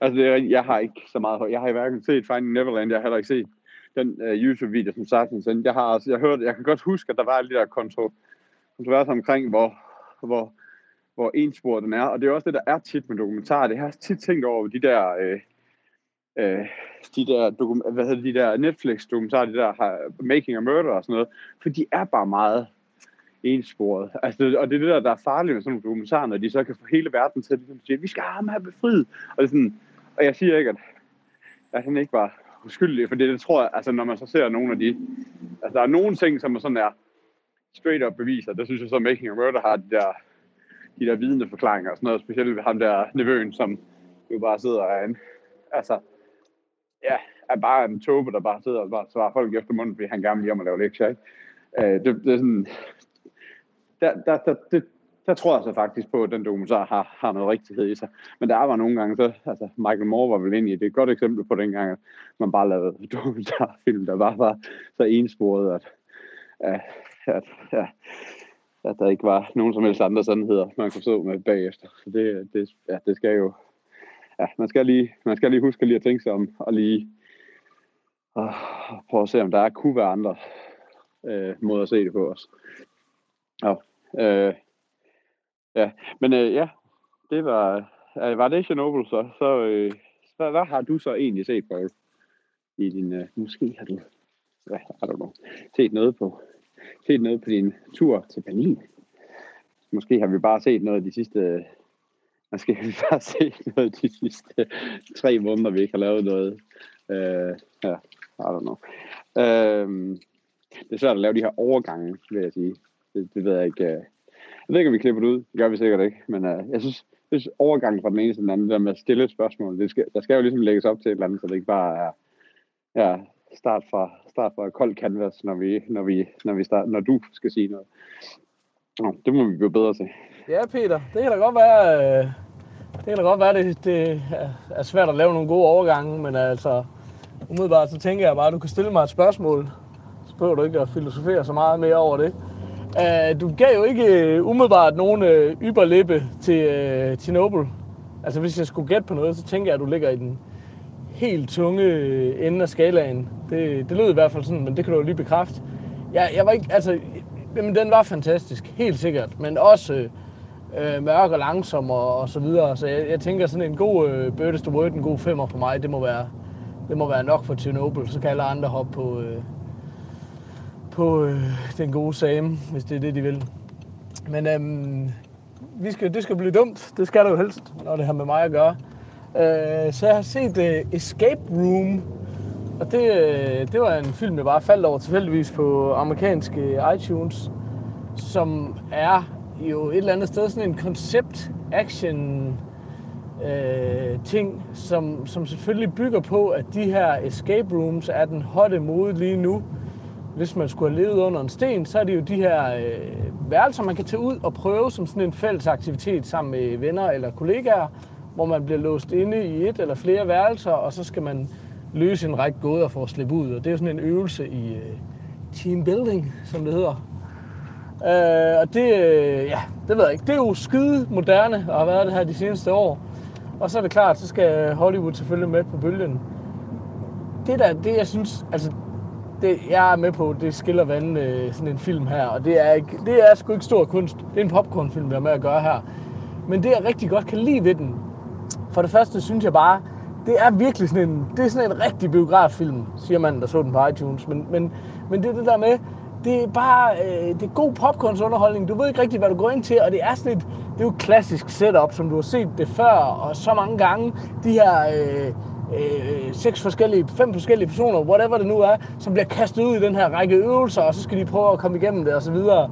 Altså, det er, jeg har ikke så meget Jeg har i hverken set Finding Neverland, jeg har heller ikke set den uh, YouTube-video, som Sartre sendte. Jeg har altså, jeg hørte, jeg kan godt huske, at der var lidt der kontro, kontroverser omkring, hvor, hvor, hvor ensporet den er. Og det er også det, der er tit med dokumentarer. Det har jeg tit tænkt over de der, øh, øh, de der, dokum- hvad hedder de der Netflix-dokumentarer, de der Making a Murder og sådan noget. For de er bare meget ensporet. Altså, og det er det der, der er farligt med sådan nogle dokumentarer, når de så kan få hele verden til at ligesom sige, vi skal have ham her befriet. Og, det er sådan, og jeg siger ikke, at, at han ikke var uskyldig, for det, det tror jeg, altså når man så ser nogle af de, altså der er nogle ting, som er sådan er straight up beviser, der synes jeg så, Making a Murder har de der, de der vidende forklaringer og sådan noget, specielt ved ham der nevøen, som jo bare sidder og en, altså, ja, er bare en tobe, der bare sidder og bare svarer folk efter munden, fordi han gerne vil hjem og lave lektier, ikke? Øh, det, det, er sådan, der, der, der, det, der tror jeg så faktisk på, at den dokumentar har, har noget rigtighed i sig. Men der var nogle gange, så, altså Michael Moore var vel ind i det er et godt eksempel på den gang, at man bare lavede dokumentarfilm, der bare var så ensporet, at, at, at, ja, at der ikke var nogen som helst andre sandheder, man kunne så med bagefter. Så det, det, ja, det skal jo, ja, man skal lige, man skal lige huske lige at tænke sig om, og lige og prøve at se, om der kunne være andre øh, måder at se det på os. Ja, øh, ja. men øh, ja, det var, øh, var det Chernobyl så? så øh, hvad, hvad har du så egentlig set på i din, øh, måske har du, ja, I don't know, set noget på, set noget på din tur til Berlin? Måske har vi bare set noget de sidste, måske har vi bare set noget de sidste tre måneder, vi ikke har lavet noget. Øh, ja, I don't know. Øh, det er svært at lave de her overgange, vil jeg sige. Det, det ved jeg ikke. Øh, jeg ved ikke, om vi klipper det ud. Det gør vi sikkert ikke. Men uh, jeg synes, det er overgangen fra den ene til den anden, det der med at stille spørgsmål. Det skal, der skal jo ligesom lægges op til et eller andet, så det ikke bare er ja, start fra, start fra kold canvas, når, vi, når, vi, når, vi start, når du skal sige noget. Nå, det må vi blive bedre til. Ja, Peter. Det kan da godt være, øh, det kan da godt være, det, det er svært at lave nogle gode overgange, men altså, umiddelbart så tænker jeg bare, at du kan stille mig et spørgsmål. Så behøver du ikke at filosofere så meget mere over det. Uh, du gav jo ikke uh, umiddelbart nogen uh, yberlippe til, uh, til Noble. Altså hvis jeg skulle gætte på noget, så tænker jeg, at du ligger i den helt tunge ende af skalaen. Det, det lød i hvert fald sådan, men det kan du jo lige bekræfte. Jeg, jeg var ikke, altså, jamen, den var fantastisk, helt sikkert, men også øh, øh, mørk og langsom og, og så videre. Så jeg, jeg tænker sådan en god øh, Birdest to Word, en god femmer for mig, det må være, det må være nok for Chernobyl. Så kan alle andre hoppe på, øh, på øh, den gode Sam, hvis det er det, de vil. Men øhm, vi skal, det skal blive dumt. Det skal der jo helst, når det har med mig at gøre. Øh, så jeg har set uh, Escape Room, og det, øh, det var en film, jeg bare faldt over tilfældigvis på amerikanske øh, iTunes, som er jo et eller andet sted sådan en koncept action øh, ting, som, som selvfølgelig bygger på, at de her escape rooms er den hotte mode lige nu. Hvis man skulle have levet under en sten, så er det jo de her øh, værelser, man kan tage ud og prøve som sådan en fælles aktivitet sammen med venner eller kollegaer, hvor man bliver låst inde i et eller flere værelser, og så skal man løse en række gåder for at slippe ud. Og det er jo sådan en øvelse i øh, team building, som det hedder. Øh, og det, øh, ja, det ved jeg ikke. Det er jo skide moderne og har været det her de seneste år. Og så er det klart, så skal Hollywood selvfølgelig med på bølgen. Det der, det jeg synes, altså det, jeg er med på, det skiller vandene øh, sådan en film her, og det er, ikke, det er sgu ikke stor kunst. Det er en popcornfilm, vi har med at gøre her. Men det, jeg rigtig godt kan lide ved den, for det første synes jeg bare, det er virkelig sådan en, det er sådan en rigtig biograffilm, siger man, der så den på iTunes. Men, men, men det er det der med, det er bare øh, det er god popcornsunderholdning. Du ved ikke rigtig, hvad du går ind til, og det er sådan et, det er jo et klassisk setup, som du har set det før, og så mange gange. De her øh, øh, seks forskellige, fem forskellige personer, whatever det nu er, som bliver kastet ud i den her række øvelser, og så skal de prøve at komme igennem det, og så videre.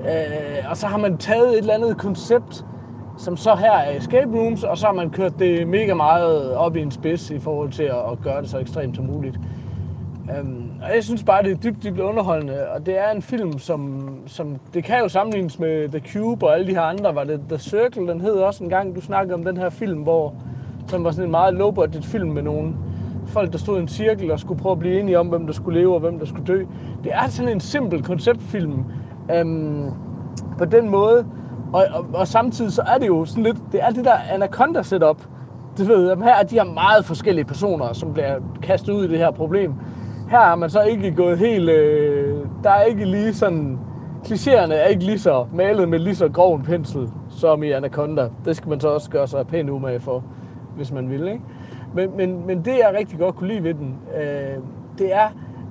Øh, og så har man taget et eller andet koncept, som så her er escape rooms, og så har man kørt det mega meget op i en spids i forhold til at, at gøre det så ekstremt som muligt. Um, og jeg synes bare, det er dybt, dybt underholdende, og det er en film, som, som det kan jo sammenlignes med The Cube og alle de her andre. Var det The Circle, den hed også en gang, du snakkede om den her film, hvor som var sådan en meget low-budget film med nogle folk, der stod i en cirkel og skulle prøve at blive enige om, hvem der skulle leve og hvem der skulle dø. Det er sådan en simpel konceptfilm um, på den måde, og, og, og samtidig så er det jo sådan lidt, det er det der Anaconda setup. Det ved, jeg, her er de her meget forskellige personer, som bliver kastet ud i det her problem. Her har man så ikke gået helt, øh, der er ikke lige sådan, klichéerne er ikke lige så malet med lige så grov en pensel, som i Anaconda. Det skal man så også gøre sig pænt umage for, hvis man vil, ikke? Men, men, men det, jeg rigtig godt kunne lide ved den, øh, det er,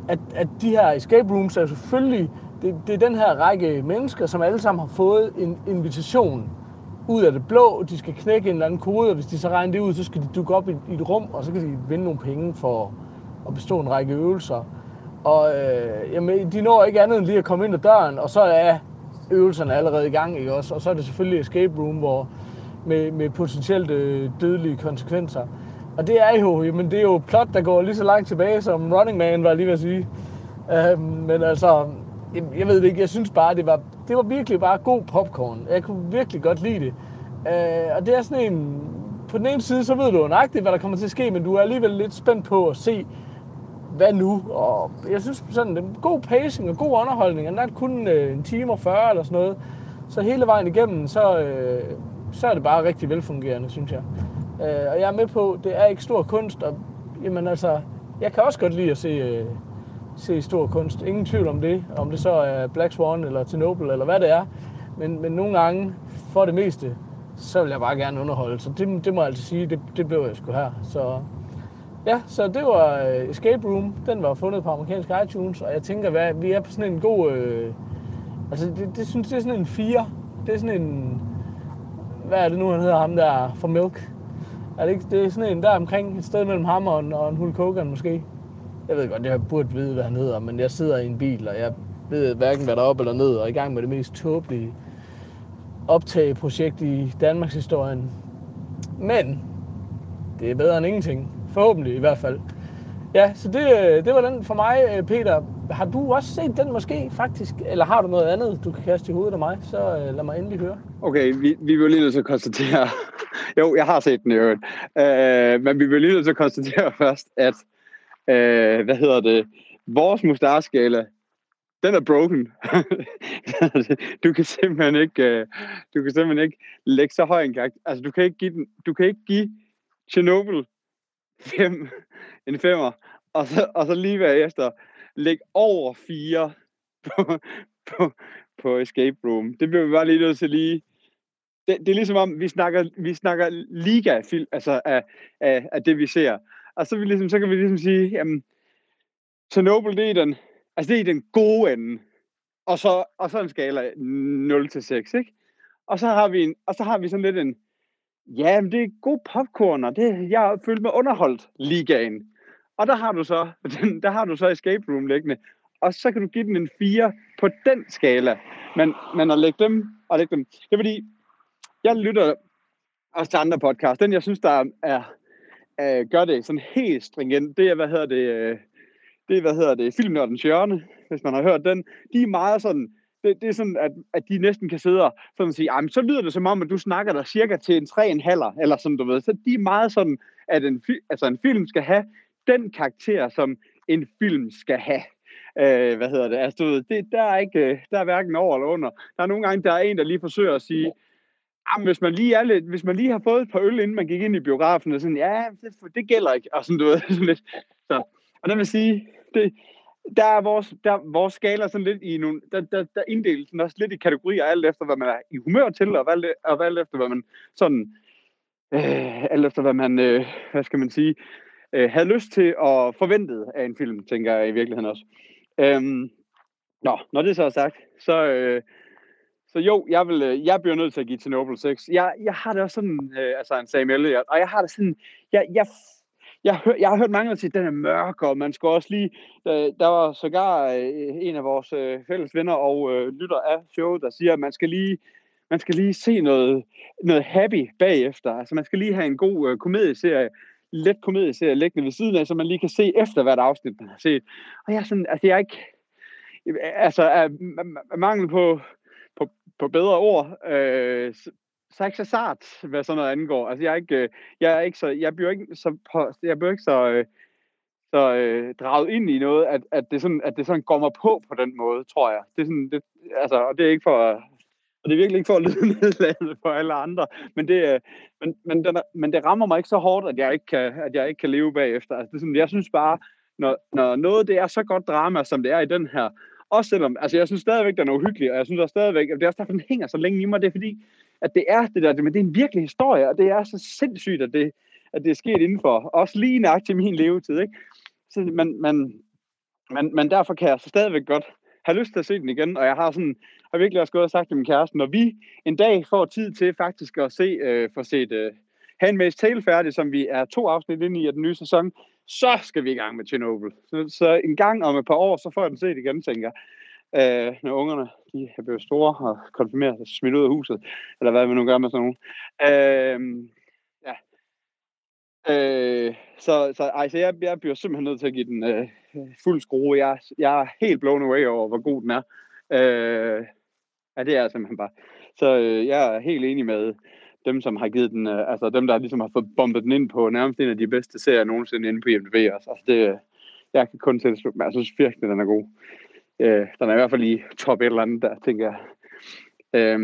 at, at de her escape rooms er selvfølgelig det, det er den her række mennesker, som alle sammen har fået en invitation ud af det blå. De skal knække en eller anden kode, og hvis de så regner det ud, så skal de dukke op i, i et rum, og så kan de vinde nogle penge for at bestå en række øvelser. Og øh, jamen, de når ikke andet end lige at komme ind ad døren, og så er øvelserne allerede i gang, ikke også? Og så er det selvfølgelig escape room, hvor med, med potentielt øh, dødelige konsekvenser. Og det er jo, jamen, det er jo plot, der går lige så langt tilbage, som Running Man var lige ved at sige. Øh, men altså, jeg ved det ikke, jeg synes bare, det var, det var virkelig bare god popcorn. Jeg kunne virkelig godt lide det. Øh, og det er sådan en, på den ene side, så ved du nøjagtigt, hvad der kommer til at ske, men du er alligevel lidt spændt på at se, hvad nu? Og jeg synes sådan, det god pacing og god underholdning, og den er kun øh, en time og 40 eller sådan noget. Så hele vejen igennem, så, øh, så er det bare rigtig velfungerende, synes jeg. Øh, og jeg er med på, det er ikke stor kunst, og jamen altså, jeg kan også godt lide at se, øh, se stor kunst. Ingen tvivl om det. Om det så er Black Swan eller Chernobyl eller hvad det er. Men, men nogle gange, for det meste, så vil jeg bare gerne underholde. Så det, det må jeg altså sige, det, det blev jeg sgu her. Så ja, så det var øh, Escape Room. Den var fundet på amerikansk iTunes, og jeg tænker, hvad, vi er på sådan en god... Øh, altså, det, det, synes det er sådan en 4. Det er sådan en... Hvad er det nu, han hedder ham der for Milk? Er det, ikke, det er sådan en der omkring, et sted mellem ham og en, og en Hulk Hogan måske. Jeg ved godt, jeg burde vide, hvad han hedder, men jeg sidder i en bil, og jeg ved hverken, hvad der er op eller ned, og er i gang med det mest tåbelige optageprojekt i Danmarks historien. Men det er bedre end ingenting. Forhåbentlig i hvert fald. Ja, så det, det var den for mig, øh, Peter. Har du også set den måske, faktisk? Eller har du noget andet, du kan kaste i hovedet af mig? Så uh, lad mig endelig høre. Okay, vi, vi vil lige nødt til at konstatere... jo, jeg har set den i øvrigt. Uh, men vi vil lige nødt til at konstatere først, at øh, hvad hedder det, vores mustarskala, den er broken. du kan simpelthen ikke, øh, du kan simpelthen ikke lægge så høj en karakter. Altså, du kan ikke give den, du kan ikke give Chernobyl fem, en femmer, og så, og så lige være efter lægge over fire på, på, på Escape Room. Det bliver vi bare lige nødt til lige... Det, det er ligesom om, vi snakker, vi snakker liga-film, altså af, af, af det, vi ser. Og så, vi ligesom, så kan vi ligesom sige, jamen, Chernobyl, det er den, altså det er den gode ende. Og så, og så en skala 0 til 6, ikke? Og så har vi, en, og så har vi sådan lidt en, ja, men det er god popcorn, og det, jeg har følt mig underholdt ligaen. Og der har du så, den, der har du så Escape Room liggende. Og så kan du give den en 4 på den skala. Men, men at lægge dem, og lægge dem, det er fordi, jeg lytter også til andre podcasts. Den, jeg synes, der er, øh, gør det sådan helt stringent, det er, hvad hedder det, øh, det, hvad hedder det, Filmnørdens Hjørne, hvis man har hørt den, de er meget sådan, det, det er sådan, at, at de næsten kan sidde og sådan sige, så lyder det som om, at du snakker der cirka til en 3,5, eller sådan, du ved. Så de er meget sådan, at en, altså en film skal have den karakter, som en film skal have. Øh, hvad hedder det? Altså, du ved, det, der, er ikke, øh, der er hverken over eller under. Der er nogle gange, der er en, der lige forsøger at sige, jamen, hvis man lige er lidt, hvis man lige har fået et par øl, inden man gik ind i biografen, og sådan, ja, det, det gælder ikke, og sådan, du ved, sådan lidt. Så, og der vil sige, det, der er vores, der, vores skala sådan lidt i nogle, der, der, der inddeles den også lidt i kategorier, alt efter hvad man er i humør til, og alt, og alt efter hvad man sådan, øh, alt efter hvad man, øh, hvad skal man sige, øh, havde lyst til og forventet af en film, tænker jeg i virkeligheden også. Øhm, nå, når det så er sagt, så, øh, så jo, jeg, vil, øh, jeg bliver nødt til at give til Noble 6. Jeg, jeg har det også sådan, øh, altså en Samuel og jeg har det sådan, jeg, jeg, jeg, hør, jeg har hørt mange sige, at den er mørk, og man skal også lige, der, der var sågar øh, en af vores øh, fælles venner og øh, lytter af showet, der siger, at man skal lige, man skal lige se noget, noget happy bagefter. Altså man skal lige have en god øh, komedieserie, let komedieserie liggende ved siden af, så man lige kan se efter hvert afsnit, man har set. Og jeg er sådan, altså jeg er ikke, altså er, mangel på, på, bedre ord, øh, så er ikke så sart, hvad sådan noget angår. Altså jeg er ikke, øh, jeg er ikke så, jeg bliver ikke så, jeg bliver ikke så, øh, så øh, draget ind i noget, at, at, det sådan, at det sådan går mig på på den måde, tror jeg. Det er sådan, det, altså, og det er ikke for, og det er virkelig ikke for at lyde nedladende for alle andre, men det, øh, men, men, den, men det rammer mig ikke så hårdt, at jeg ikke kan, at jeg ikke kan leve bagefter. Altså, det er sådan, jeg synes bare, når, når noget det er så godt drama, som det er i den her, også selvom, altså jeg synes stadigvæk, den er uhyggelig, og jeg synes også stadigvæk, at det er også derfor, den hænger så længe i mig, det er fordi, at det er det der, men det er en virkelig historie, og det er så sindssygt, at det, at det er sket indenfor, også lige nøjagtigt min levetid, ikke? Så, man, man, man, man derfor kan jeg så stadigvæk godt have lyst til at se den igen, og jeg har sådan, har virkelig også gået og sagt til min kæreste, når vi en dag får tid til faktisk at se, øh, få set øh, Handmaid's Tale færdig, som vi er to afsnit inde i af den nye sæson, så skal vi i gang med Chernobyl. Så, så en gang om et par år, så får jeg den set igen, tænker jeg. Øh, når ungerne de er blevet store og konfirmeret og smidt ud af huset, eller hvad man nu gør med sådan nogen. Øh, ja. Øh, så, så altså, jeg, jeg bliver simpelthen nødt til at give den øh, fuld skrue. Jeg, jeg er helt blown away over, hvor god den er. Øh, ja, det er simpelthen bare. Så øh, jeg er helt enig med dem, som har givet den, øh, altså dem, der ligesom har fået bombet den ind på nærmest en af de bedste serier nogensinde inde på IMDb. Altså, altså det, jeg kan kun tilslutte mig. Jeg synes virkelig, den er god. Øh, den er i hvert fald i top et eller andet der, tænker jeg. Øh,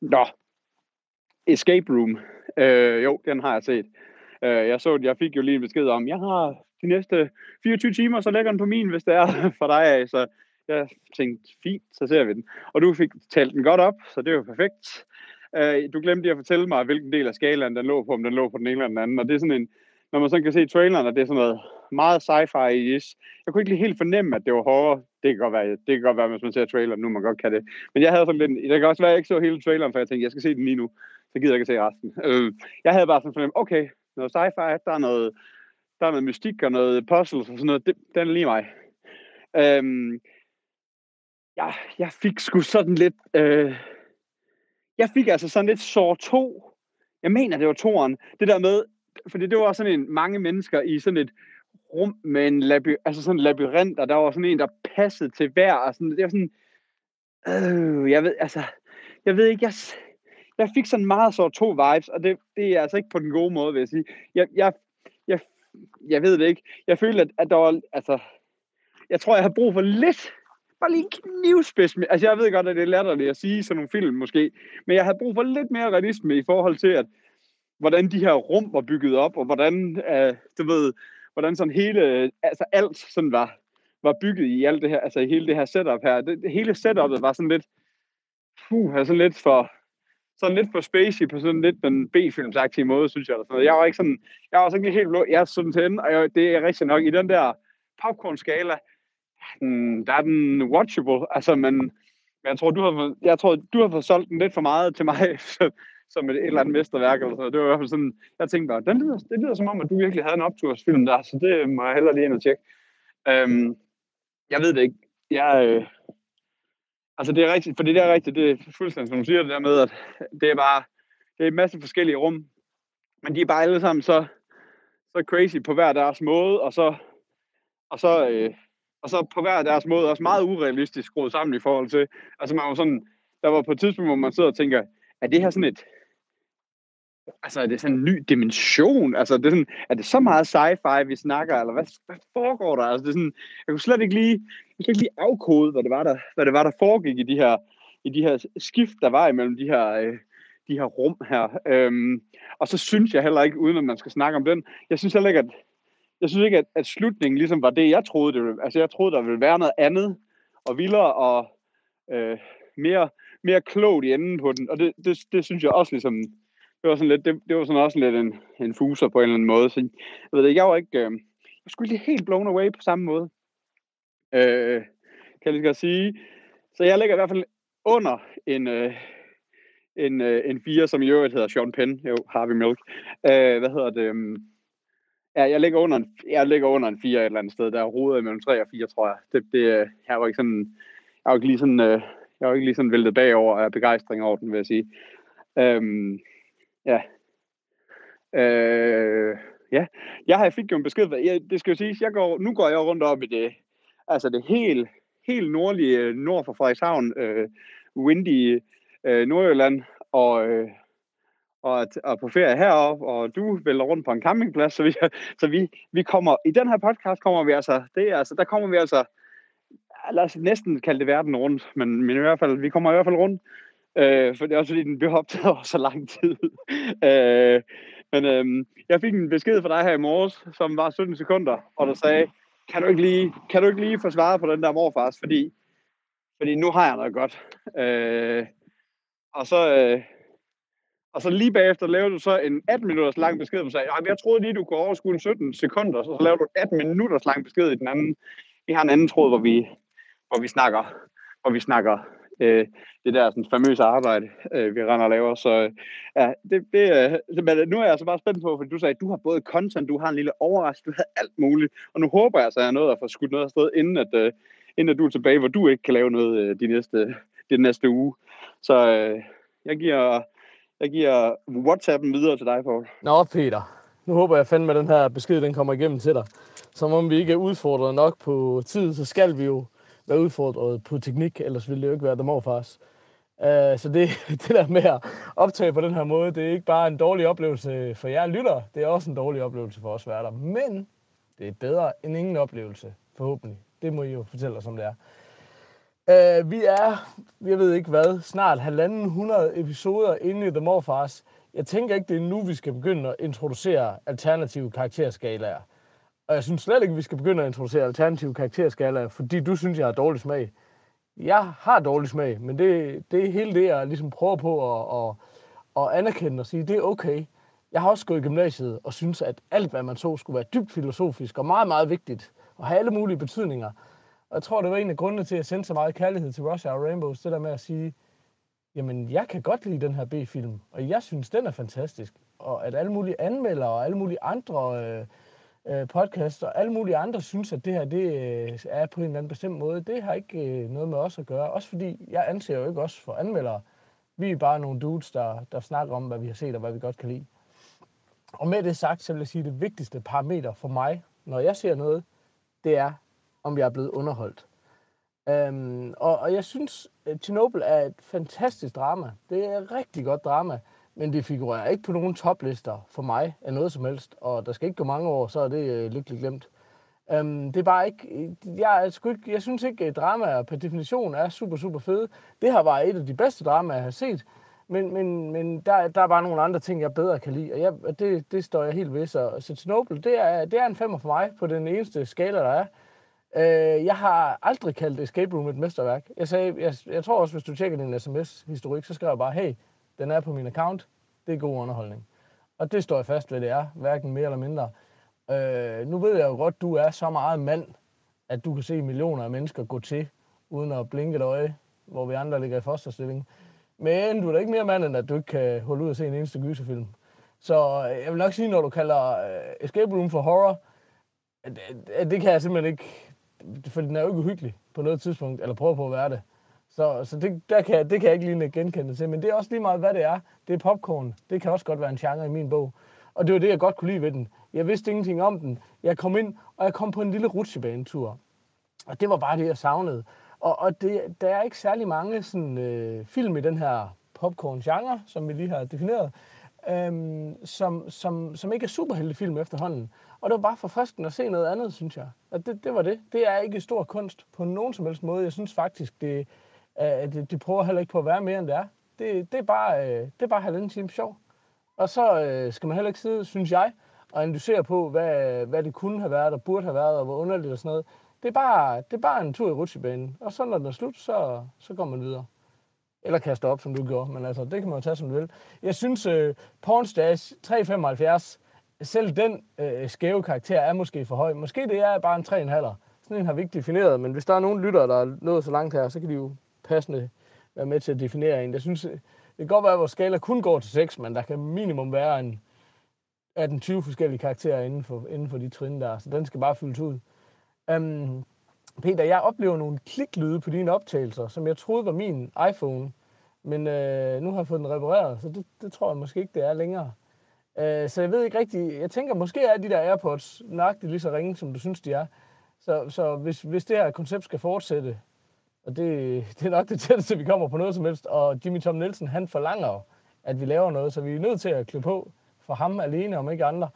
nå. Escape Room. Øh, jo, den har jeg set. Øh, jeg så jeg fik jo lige en besked om, jeg har de næste 24 timer, så lægger den på min, hvis det er for dig. Så jeg tænkte, fint, så ser vi den. Og du fik talt den godt op, så det er jo perfekt. Øh, du glemte lige at fortælle mig, hvilken del af skalaen den lå på, om den lå på den ene eller den anden. Og det er sådan en, når man sådan kan se traileren, at det er sådan noget meget sci-fi is. Jeg kunne ikke lige helt fornemme, at det var horror. Det kan godt være, det kan godt være hvis man ser traileren nu, man godt kan det. Men jeg havde sådan lidt, det kan også være, at jeg ikke så hele traileren, for jeg tænkte, jeg skal se den lige nu. Så gider jeg ikke se resten. Øh, jeg havde bare sådan fornemt, okay, noget sci-fi, der er noget, der er noget mystik og noget puzzles og sådan noget. Det, den er lige mig. Øhm, ja, jeg fik sgu sådan lidt... Øh, jeg fik altså sådan lidt sår to. Jeg mener, det var toren. Det der med, fordi det var sådan en mange mennesker i sådan et rum med en laby, altså sådan en labyrint, og der var sådan en, der passede til hver, og sådan, det var sådan, øh, jeg ved, altså, jeg ved ikke, jeg, jeg fik sådan meget så to vibes, og det, det er altså ikke på den gode måde, vil jeg sige. Jeg, jeg, jeg, jeg ved det ikke. Jeg følte, at, at der var, altså, jeg tror, jeg har brug for lidt bare lige en knivspids. Altså, jeg ved godt, at det er latterligt at sige sådan nogle film, måske. Men jeg havde brug for lidt mere realisme i forhold til, at hvordan de her rum var bygget op, og hvordan, uh, du ved, hvordan sådan hele, altså alt sådan var, var bygget i alt det her, altså i hele det her setup her. Det, det hele setupet var sådan lidt, puh, altså, sådan lidt for, sådan lidt for spacey på sådan lidt den B-filmsagtige måde, synes jeg. Eller sådan noget. Jeg var ikke sådan, jeg var sådan ikke helt blå. Jeg er sådan til og jeg, det er rigtig nok i den der popcorn-skala, den, der er den watchable, altså, men, men jeg tror, du har, jeg tror, du har fået solgt den lidt for meget til mig, som et, et eller andet mesterværk, eller sådan. Det var i hvert fald sådan, jeg tænkte bare, den lyder, det lyder som om, at du virkelig havde en optursfilm der, så det må jeg hellere lige ind og tjekke. Øhm, jeg ved det ikke. Jeg, øh, altså det er rigtigt, for det er rigtigt, det er fuldstændig, som du siger, det der med, at det er bare, det er en masse forskellige rum, men de er bare alle sammen så, så crazy på hver deres måde, og så, og så, øh, og så på hver deres måde også meget urealistisk skruet sammen i forhold til, altså man var sådan, der var på et tidspunkt, hvor man sidder og tænker, er det her sådan et, altså er det sådan en ny dimension? Altså det er, sådan, er det så meget sci-fi, vi snakker, eller hvad, hvad foregår der? Altså det er sådan, jeg kunne slet ikke lige, jeg kunne ikke lige afkode, hvad det var, der, hvad det var, der foregik i de her, i de her skift, der var imellem de her, øh, de her rum her. Øhm, og så synes jeg heller ikke, uden at man skal snakke om den, jeg synes heller ikke, at, jeg synes ikke, at, at slutningen ligesom var det, jeg troede, det ville, altså jeg troede, der ville være noget andet, og vildere, og øh, mere, mere klogt i enden på den, og det, det, det synes jeg også ligesom, det var sådan lidt, det, det var sådan også lidt en, en fuser på en eller anden måde, så jeg ved ikke, jeg var ikke, øh, jeg skulle lige helt blown away på samme måde, øh, kan jeg lige godt sige, så jeg ligger i hvert fald under en, øh, en, øh, en fire, som i øvrigt hedder Sean Penn, jo, Harvey Milk. Øh, hvad hedder det? Øh, ja, jeg ligger under en, jeg ligger under en 4 et eller andet sted, der er rodet mellem 3 og 4, tror jeg. Det, det, jeg var ikke sådan, jeg var ikke lige sådan, øh, jeg var ikke lige sådan væltet bagover af begejstring over den, vil jeg sige. Øhm, ja. Øh, ja, jeg har fik jo en besked, jeg, det skal jo siges, jeg går, nu går jeg rundt op i det, altså det helt, helt nordlige, øh, nord for Frederikshavn, øh, windy øh, Nordjylland, og, øh, og, og på ferie heroppe, og du vælger rundt på en campingplads, så vi, så vi, vi kommer, i den her podcast kommer vi altså, det er altså, der kommer vi altså, lad os næsten kalde det verden rundt, men, men i hvert fald, vi kommer i hvert fald rundt, øh, for det er også fordi, den blev optaget over så lang tid. øh, men øh, jeg fik en besked fra dig her i morges, som var 17 sekunder, og der sagde, kan du ikke lige, kan du ikke lige få svaret på den der morfars, fordi, fordi nu har jeg noget godt. Øh, og så, øh, og så lige bagefter laver du så en 18 minutters lang besked, hvor sagde, ah, jeg troede lige, du kunne overskue en 17 sekunder, så, så laver du 18 minutters lang besked i den anden. Vi har en anden tråd, hvor vi, hvor vi snakker, hvor vi snakker øh, det der sådan, famøse arbejde, øh, vi render og laver. Så øh, ja, det, det, øh, men øh, nu er jeg så bare spændt på, fordi du sagde, at du har både content, du har en lille overraskelse, du har alt muligt. Og nu håber jeg så, at jeg er nået at få skudt noget afsted, inden at, øh, inden at du er tilbage, hvor du ikke kan lave noget øh, de næste, de næste uge. Så øh, jeg giver, jeg giver WhatsAppen videre til dig, Paul. Nå, Peter. Nu håber jeg fandme, at den her besked den kommer igennem til dig. Som om vi ikke er udfordret nok på tid, så skal vi jo være udfordret på teknik, ellers ville det jo ikke være The Morfars. Uh, så det, det der med at optage på den her måde, det er ikke bare en dårlig oplevelse for jer lyttere, det er også en dårlig oplevelse for os værter. Men det er bedre end ingen oplevelse, forhåbentlig. Det må I jo fortælle os, om det er. Uh, vi er, jeg ved ikke hvad, snart halvanden hundrede episoder inde i The Morfars. Jeg tænker ikke, det er nu, vi skal begynde at introducere alternative karakterskalaer. Og jeg synes slet ikke, vi skal begynde at introducere alternative karakterskalaer, fordi du synes, jeg har dårlig smag. Jeg har dårlig smag, men det, det er hele det, jeg ligesom prøver på at, at, at anerkende og sige, det er okay. Jeg har også gået i gymnasiet og synes, at alt, hvad man så, skulle være dybt filosofisk og meget, meget vigtigt og have alle mulige betydninger. Og jeg tror, det var en af grundene til, at jeg sendte så meget kærlighed til Russia og Rainbows, det der med at sige, jamen, jeg kan godt lide den her B-film, og jeg synes, den er fantastisk. Og at alle mulige anmeldere og alle mulige andre øh, øh, podcasts og alle mulige andre synes, at det her det øh, er på en eller anden bestemt måde, det har ikke øh, noget med os at gøre. Også fordi, jeg anser jo ikke os for anmeldere. Vi er bare nogle dudes, der, der snakker om, hvad vi har set og hvad vi godt kan lide. Og med det sagt, så vil jeg sige, at det vigtigste parameter for mig, når jeg ser noget, det er, om jeg er blevet underholdt. Øhm, og, og jeg synes, Chernobyl er et fantastisk drama. Det er et rigtig godt drama, men det figurerer ikke på nogen toplister for mig af noget som helst. Og der skal ikke gå mange år, så er det øh, lykkeligt glemt. Øhm, det er bare ikke, jeg, er ikke, jeg synes ikke, at dramaer per definition er super, super fede. Det her var et af de bedste dramaer, jeg har set. Men, men, men der, der er bare nogle andre ting, jeg bedre kan lide, og jeg, det, det står jeg helt ved. Så, så Chernobyl, det er, det er en femmer for mig på den eneste skala, der er. Øh, jeg har aldrig kaldt Escape Room et mesterværk. Jeg, sagde, jeg, jeg tror også, hvis du tjekker din sms-historik, så skriver jeg bare, hey, den er på min account. Det er god underholdning. Og det står jeg fast ved, det er. Hverken mere eller mindre. Øh, nu ved jeg jo godt, du er så meget mand, at du kan se millioner af mennesker gå til, uden at blinke et øje, hvor vi andre ligger i fosterstilling. Men du er da ikke mere mand, end at du ikke kan holde ud og se en eneste gyserfilm. Så øh, jeg vil nok sige, når du kalder øh, Escape Room for horror, at, det kan jeg simpelthen ikke for den er jo ikke uhyggelig på noget tidspunkt, eller prøver på at være det. Så, så det, der kan, det kan jeg ikke lige genkende til. Men det er også lige meget, hvad det er. Det er popcorn. Det kan også godt være en genre i min bog. Og det var det, jeg godt kunne lide ved den. Jeg vidste ingenting om den. Jeg kom ind, og jeg kom på en lille rutsjebanetur. Og det var bare det, jeg savnede. Og, og det, der er ikke særlig mange sådan, øh, film i den her popcorn-genre, som vi lige har defineret, øhm, som, som, som ikke er superheltefilm efterhånden. Og det var bare forfriskende at se noget andet, synes jeg. Og det, det var det. Det er ikke stor kunst på nogen som helst måde. Jeg synes faktisk, det, øh, det, de prøver heller ikke på at være mere, end det er. Det, det er bare, øh, det er bare halvanden time sjov. Og så øh, skal man heller ikke sidde, synes jeg, og analysere på, hvad, hvad det kunne have været, og burde have været, og hvor underligt og sådan noget. Det er bare, det er bare en tur i rutsjebanen. Og så når den er slut, så, så går man videre. Eller kaste op, som du gjorde. Men altså, det kan man jo tage, som du vil. Jeg synes, øh, Pornstash 375, selv den øh, skæve karakter er måske for høj. Måske det er bare en 3,5. Sådan en har vi ikke defineret, men hvis der er nogen lyttere, der er nået så langt her, så kan de jo passende være med til at definere en. Jeg synes, øh, det kan godt være, at vores skala kun går til 6, men der kan minimum være en 18-20 forskellige karakterer inden for, inden for de trin der, så den skal bare fyldes ud. Um, Peter, jeg oplever nogle kliklyde på dine optagelser, som jeg troede var min iPhone, men øh, nu har jeg fået den repareret, så det, det tror jeg måske ikke, det er længere. Øh, så jeg ved ikke rigtigt, jeg tænker, måske er de der AirPods nøjagtigt lige så ringe, som du synes, de er. Så, så hvis, hvis det her koncept skal fortsætte, og det, det er nok det tætteste, vi kommer på noget som helst, og Jimmy Tom Nielsen, han forlanger at vi laver noget, så vi er nødt til at klippe på for ham alene, om ikke andre.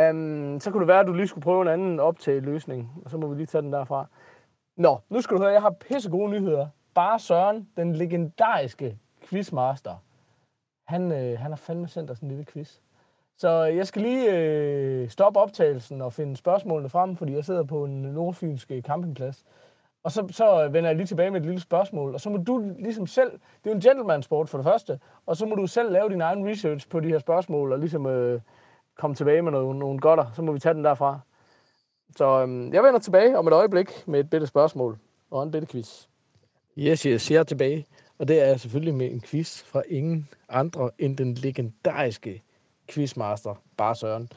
Um, så kunne det være, at du lige skulle prøve en anden optageløsning, og så må vi lige tage den derfra. Nå, nu skal du høre, jeg har pisse gode nyheder. Bare Søren, den legendariske quizmaster, han, øh, han har fandme sendt os en lille quiz. Så jeg skal lige øh, stoppe optagelsen og finde spørgsmålene frem, fordi jeg sidder på en nordfynsk øh, campingplads. Og så, så vender jeg lige tilbage med et lille spørgsmål, og så må du ligesom selv, det er jo en gentleman sport for det første, og så må du selv lave din egen research på de her spørgsmål, og ligesom øh, komme tilbage med nogle, nogle godter, så må vi tage den derfra. Så øhm, jeg vender tilbage om et øjeblik med et bitte spørgsmål og en bitte quiz. Yes, yes, jeg er tilbage. Og det er selvfølgelig med en quiz fra ingen andre end den legendariske quizmaster, Bare Søren.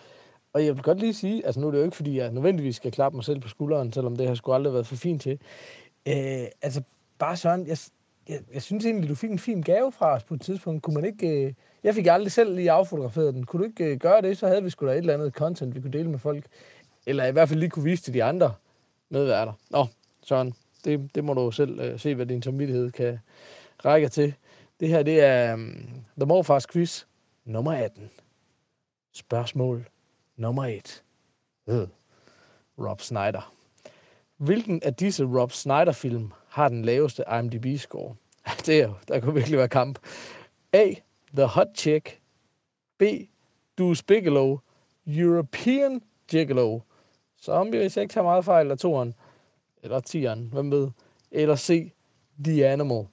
Og jeg vil godt lige sige, altså nu er det jo ikke, fordi jeg nødvendigvis skal klappe mig selv på skulderen, selvom det har sgu aldrig været for fint til. Øh, altså, Bare Søren, jeg, jeg, jeg synes egentlig, du fik en fin gave fra os på et tidspunkt. Kunne man ikke... Øh, jeg fik aldrig selv lige affotograferet den. Kunne du ikke øh, gøre det, så havde vi sgu da et eller andet content, vi kunne dele med folk. Eller i hvert fald lige kunne vise til de andre medværter. Nå, Søren, det, det må du selv øh, se, hvad din samvittighed kan række til. Det her, det er um, The Morfars Quiz nummer 18. Spørgsmål nummer 1. Øh. Hm. Rob Snyder. Hvilken af disse Rob Snyder-film har den laveste IMDb-score? Det er der kunne virkelig være kamp. A. The Hot Chick. B. Deuce Bigelow. European Gigolo. Zombie, hvis jeg ikke tager meget fejl, af toren. Eller tieren, hvem ved. Eller C. The Animal.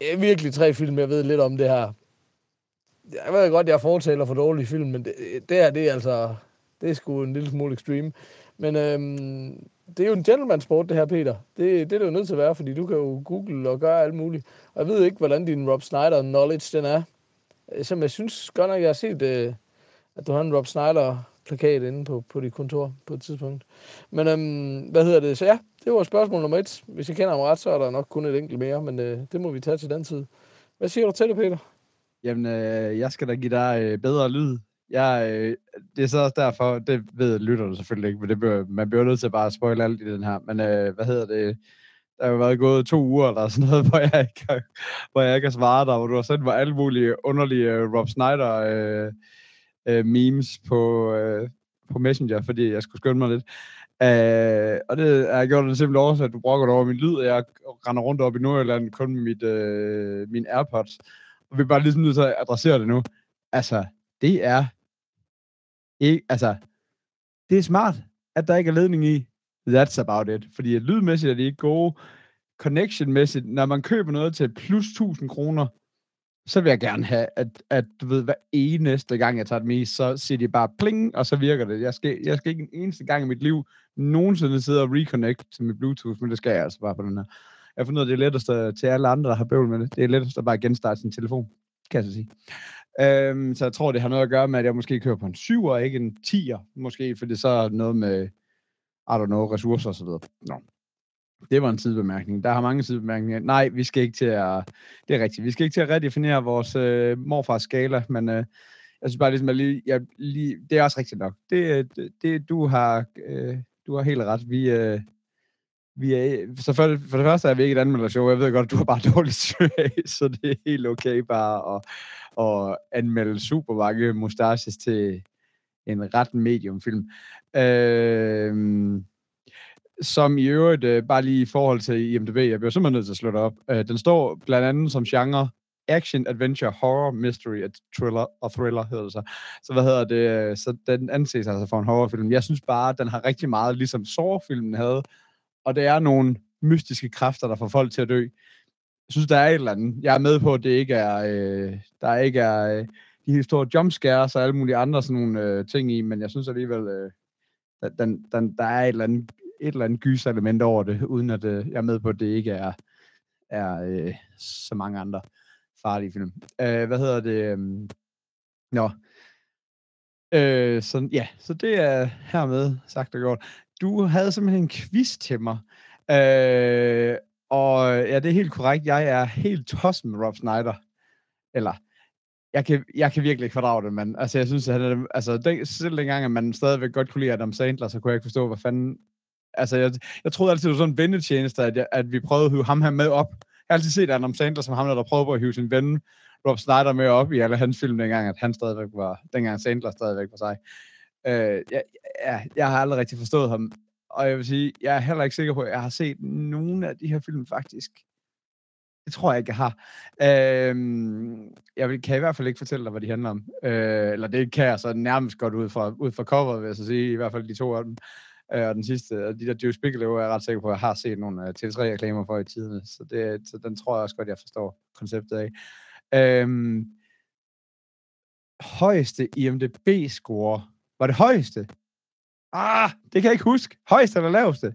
Det er virkelig tre film, jeg ved lidt om det her. Jeg ved godt, jeg fortæller for dårlige film, men det, det her, det er altså... Det er sgu en lille smule extreme. Men øhm, det er jo en gentleman sport, det her, Peter. Det, det er det jo nødt til at være, fordi du kan jo google og gøre alt muligt. Og jeg ved ikke, hvordan din Rob Snyder knowledge den er. Øh, som jeg synes godt nok, jeg har set, øh, at du har en Rob Snyder-plakat inde på, på dit kontor på et tidspunkt. Men øhm, hvad hedder det? Så ja, det var spørgsmål nummer et. Hvis jeg kender ham ret, så er der nok kun et enkelt mere, men øh, det må vi tage til den tid. Hvad siger du til det, Peter? Jamen, øh, jeg skal da give dig øh, bedre lyd. Jeg, øh, det er så også derfor, det ved lytterne selvfølgelig ikke, men det bliver, man bliver nødt til bare at alt i den her. Men øh, hvad hedder det? Der har jo været gået to uger eller sådan noget, hvor jeg ikke har, hvor jeg ikke har svaret dig, hvor du har sendt mig alle mulige underlige uh, Rob Snyder øh, øh, memes på, øh, på Messenger, fordi jeg skulle skynde mig lidt. Øh, og det har gjort det simpelthen også, at du brokker over min lyd, og jeg render rundt op i Nordjylland kun med mit, øh, min AirPods. Og vi er bare ligesom nødt til at adressere det nu. Altså, det er ikke, altså, det er smart, at der ikke er ledning i. That's about it. Fordi at lydmæssigt er de ikke gode. Connectionmæssigt, når man køber noget til plus 1000 kroner, så vil jeg gerne have, at, at du ved, hver eneste gang, jeg tager det med, så siger de bare pling, og så virker det. Jeg skal, jeg skal ikke en eneste gang i mit liv nogensinde sidde og reconnect til mit Bluetooth, men det skal jeg altså bare på den her. Jeg har fundet ud af, det er lettest til alle andre, der har bøvl med det. Det er lettest at bare genstarte sin telefon, kan jeg så sige. Øhm, så jeg tror, det har noget at gøre med, at jeg måske kører på en 7'er, ikke en 10'er, måske, for det så er noget med, I don't know, ressourcer og så videre. Nå. Det var en sidebemærkning. Der har mange sidebemærkninger. Nej, vi skal ikke til at... Det er rigtigt. Vi skal ikke til at redefinere vores øh, morfars skala, men øh, jeg synes bare ligesom, at lige, jeg, lige, det er også rigtigt nok. Det, øh, det, det du har... Øh, Du har helt ret. Vi, øh, vi er, så for, for det første er vi ikke et anmeldershow. Jeg ved godt, du har bare dårligt søg, så det er helt okay bare at, at anmelde super mange mustaches til en ret mediumfilm. Øh, som i øvrigt, øh, bare lige i forhold til IMDb, jeg bliver simpelthen nødt til at slå det op. Øh, den står blandt andet som genre action, adventure, horror, mystery, og thriller, og thriller hedder det så. Så hvad hedder det? Øh, så den anses altså for en horrorfilm. Jeg synes bare, at den har rigtig meget, ligesom Saw-filmen havde, og det er nogle mystiske kræfter, der får folk til at dø. Jeg synes, der er et eller andet. Jeg er med på, at det ikke er, øh, der ikke er øh, de helt store jumpscares og alle mulige andre sådan nogle øh, ting i, men jeg synes alligevel, øh, den, den, der er et eller andet, et eller andet gyselement over det, uden at øh, jeg er med på, at det ikke er, er øh, så mange andre farlige film. Øh, hvad hedder det? Øh, nå. Øh, så, ja, så det er hermed sagt og gjort. Du havde simpelthen en quiz til mig. Øh, og øh, ja, det er helt korrekt. Jeg er helt tosset med Rob Snyder. Eller, jeg kan, jeg kan virkelig ikke fordrage det, men altså, jeg synes, at han er, altså, den, selv dengang, at man stadigvæk godt kunne lide Adam Sandler, så kunne jeg ikke forstå, hvad fanden... Altså, jeg, jeg troede altid, det var sådan en vendetjeneste, at, jeg, at vi prøvede at hive ham her med op. Jeg har altid set Adam Sandler som ham, der prøvede på at hive sin ven Rob Snyder med op i alle hans film dengang, at han stadigvæk var, dengang Sandler stadigvæk var sig. Øh, jeg, jeg, jeg har aldrig rigtig forstået ham, og jeg vil sige, jeg er heller ikke sikker på, at jeg har set nogen af de her film faktisk. Det tror jeg ikke, jeg har. Øhm, jeg vil, kan i hvert fald ikke fortælle dig, hvad de handler om. Øh, eller det kan jeg så nærmest godt ud fra, ud fra coveret, vil jeg så sige, i hvert fald de to af dem. Øh, og den sidste, og de der Juice Bigelow, er jeg ret sikker på, at jeg har set nogle øh, uh, TV3-reklamer for i tiden, så, det, så den tror jeg også godt, jeg forstår konceptet af. Øhm, højeste IMDB-score. Var det højeste? Ah, det kan jeg ikke huske. Højeste eller laveste?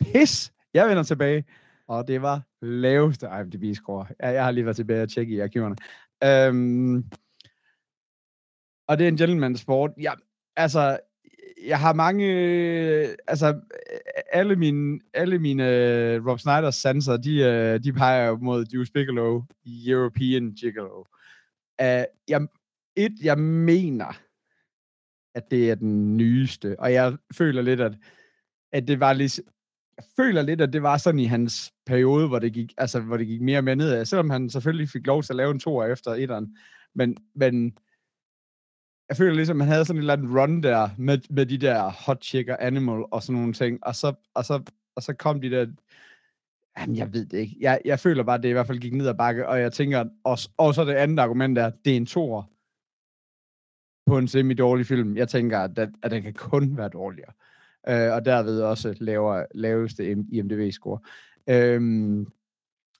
Pis! Jeg vender tilbage. Og det var laveste IMDb-score. Jeg, jeg har lige været tilbage og tjekke i arkiverne. Um, og det er en gentleman sport. Ja, altså, jeg har mange, altså, alle mine, alle mine øh, Rob Snyder's sanser, de, øh, de peger jo mod Juice Bigelow, European Gigolo. Uh, jeg, et, jeg mener, at det er den nyeste. Og jeg føler lidt, at, at det var lige... Jeg føler lidt, at det var sådan i hans periode, hvor det gik, altså, hvor det gik mere og mere nedad. Selvom han selvfølgelig fik lov til at lave en to efter etteren. Men, men jeg føler ligesom, at han havde sådan en eller andet run der, med, med de der hot chicker animal og sådan nogle ting. Og så, og så, og så kom de der Jamen, jeg ved det ikke. Jeg, jeg føler bare, at det i hvert fald gik ned ad bakke, og jeg tænker, og, og så det andet argument er, det er en toer på en semi-dårlig film. Jeg tænker, at, den, at den kan kun være dårligere. Øh, og derved også lavere, laveste IMDb-score. Øh,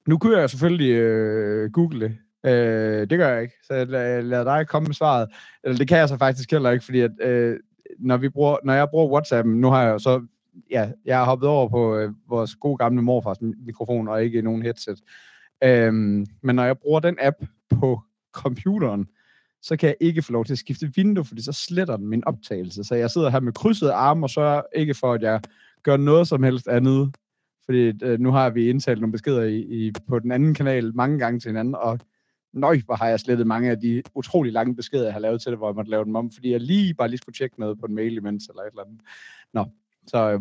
nu kunne jeg selvfølgelig øh, google det. Øh, det gør jeg ikke, så jeg lader dig komme med svaret. Eller det kan jeg så faktisk heller ikke, fordi at, øh, når, vi bruger, når jeg bruger WhatsApp, nu har jeg så ja, jeg har hoppet over på øh, vores gode gamle morfars mikrofon, og ikke nogen headset. Øhm, men når jeg bruger den app på computeren, så kan jeg ikke få lov til at skifte vindue, fordi så sletter den min optagelse. Så jeg sidder her med krydsede arme, og så ikke for, at jeg gør noget som helst andet. Fordi øh, nu har vi indtalt nogle beskeder i, i, på den anden kanal mange gange til hinanden, og nøj, hvor har jeg slettet mange af de utrolig lange beskeder, jeg har lavet til det, hvor jeg måtte lave dem om, fordi jeg lige bare lige skulle tjekke noget på en mail imens, eller et eller andet. Nå, så øh,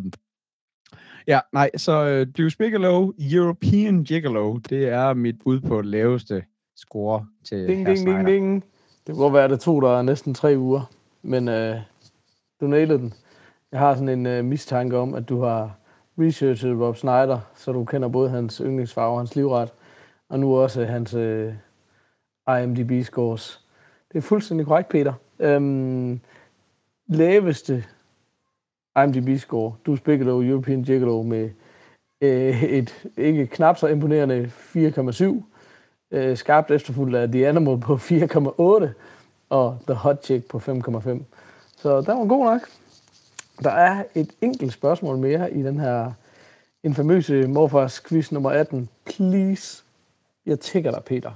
ja, nej, så øh, Deuce Bigelow, European Gigolo, det er mit bud på laveste score til ding, ding, ding, ding. Det må være, det tog dig næsten tre uger, men øh, du nailede den. Jeg har sådan en øh, mistanke om, at du har researchet Rob Snyder, så du kender både hans yndlingsfarve, hans livret, og nu også hans øh, IMDb-scores. Det er fuldstændig korrekt, Peter. Øhm, laveste IMDb-score, du Bigelow, European Gigolo, med øh, et ikke knap så imponerende 4,7 øh, skarpt efterfulgt af The Animal på 4,8 og The Hot Chick på 5,5. Så den var god nok. Der er et enkelt spørgsmål mere i den her infamøse morfars quiz nummer 18. Please, jeg tænker dig, Peter.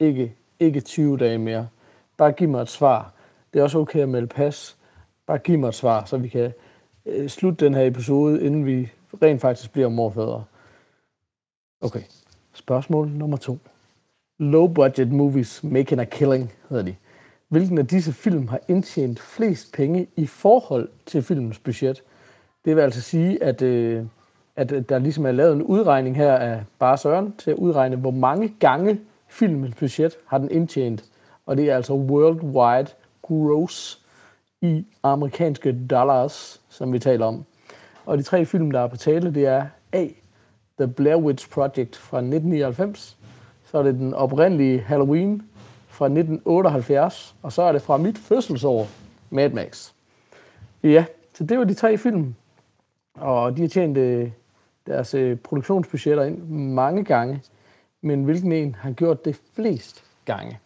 Ikke, ikke 20 dage mere. Bare giv mig et svar. Det er også okay at melde pas. Bare giv mig et svar, så vi kan øh, slutte den her episode, inden vi rent faktisk bliver morfædre. Okay. Spørgsmål nummer to. Low Budget Movies Making a Killing hedder de. Hvilken af disse film har indtjent flest penge i forhold til filmens budget? Det vil altså sige, at, øh, at øh, der ligesom er lavet en udregning her af bare Søren til at udregne, hvor mange gange filmens budget har den indtjent. Og det er altså worldwide gross i amerikanske dollars, som vi taler om. Og de tre film, der er på tale, det er A. The Blair Witch Project fra 1999. Så er det den oprindelige Halloween fra 1978. Og så er det fra mit fødselsår, Mad Max. Ja, så det var de tre film. Og de har tjent øh, deres øh, produktionsbudgetter ind mange gange. Men hvilken en har gjort det flest gange?